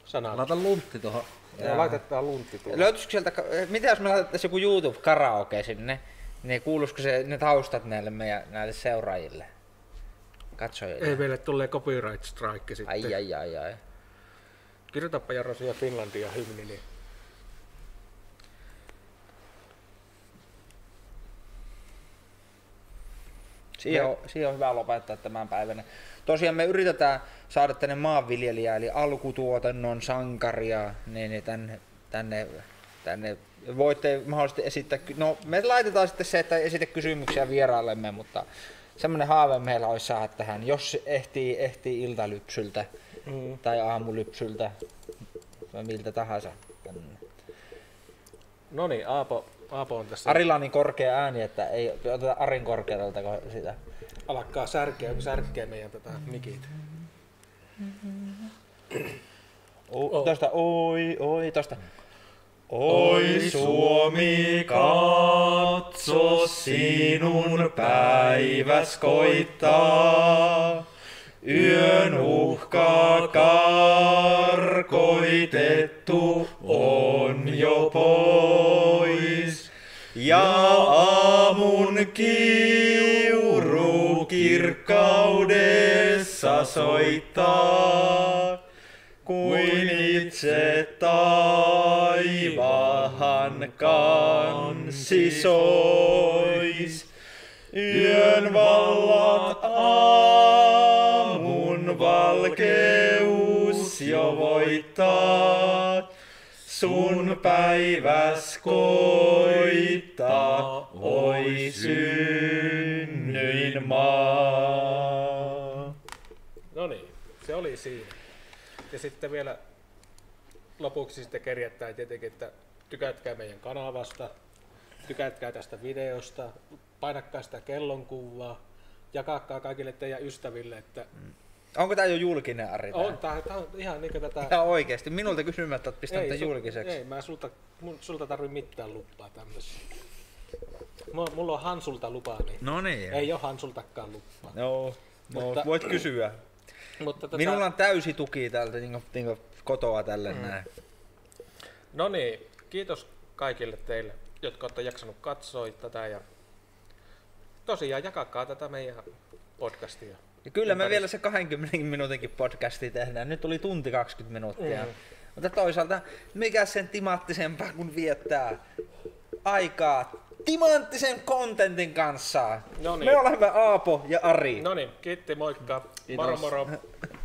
sanaa? Laita luntti tuohon. Ja laitetaan luntti tuolla. Löytyisikö sieltä, mitä jos me laitettaisiin joku YouTube karaoke sinne, niin kuuluisiko se, ne taustat näille meidän näille seuraajille? Katsojille. Ei meille tulee copyright strike sitten. Ai ai ai ai. Kirjoitapa Jarro siihen Finlandia hymni, niin Siihen on, siihen on hyvä lopettaa tämän päivänä. Tosiaan me yritetään saada tänne maanviljelijää, eli alkutuotannon sankaria, niin, tänne, tänne, tänne voitte mahdollisesti esittää, no me laitetaan sitten se, että esitä kysymyksiä vieraillemme, mutta semmoinen haave meillä olisi saada tähän, jos ehtii, ehtii iltalypsyltä mm. tai aamulypsyltä, tai miltä tahansa. No niin, Aapo, Aapo on tässä. Arilla on niin korkea ääni, että ei oteta Arin korkealta sitä. Alkaa särkeä, särkeä meidän tätä mikit. O, tosta, oi, oi, tosta. Oi Suomi, katso sinun päiväs koittaa. Yön uhka karkoitettu on jo pois. Ja aamun kiuru kirkkaudessa soittaa kuin itse taivahan kansi sois. Yön vallat aamun valkeus jo voittaa. Sun päiväs koittaa, oi synnyin maa. No niin, se oli siinä. Ja sitten vielä lopuksi sitten kerjättää tietenkin, että tykätkää meidän kanavasta, tykätkää tästä videosta, painakkaa sitä kellonkuvaa, jakakaa kaikille teidän ystäville, että Onko tää jo julkinen Ari? tää? on, tää on ihan niin tätä... Ihan oikeesti. Minulta kysymättä oot pistänyt tämän su- julkiseksi. Ei, mä sulta, mun, sulta tarvi mitään lupaa tämmössä. Mulla, on Hansulta lupa, niin No niin. ei ole Hansultakaan lupaa. No, no Mutta- voit kysyä. Mutta tota, Minulla on täysi tuki täältä niin niin kotoa tälle mm. näin. No niin, kiitos kaikille teille, jotka olette jaksanut katsoa tätä ja tosiaan jakakaa tätä meidän podcastia. Ja kyllä me vielä se 20 minuutinkin podcasti tehdään. Nyt oli tunti 20 minuuttia. Mm. Mutta toisaalta, mikä sen timanttisempaa kuin viettää aikaa timanttisen kontentin kanssa. No niin. Me olemme Aapo ja Ari. No niin, kiitti, moikka. Kiitos. Moro moro.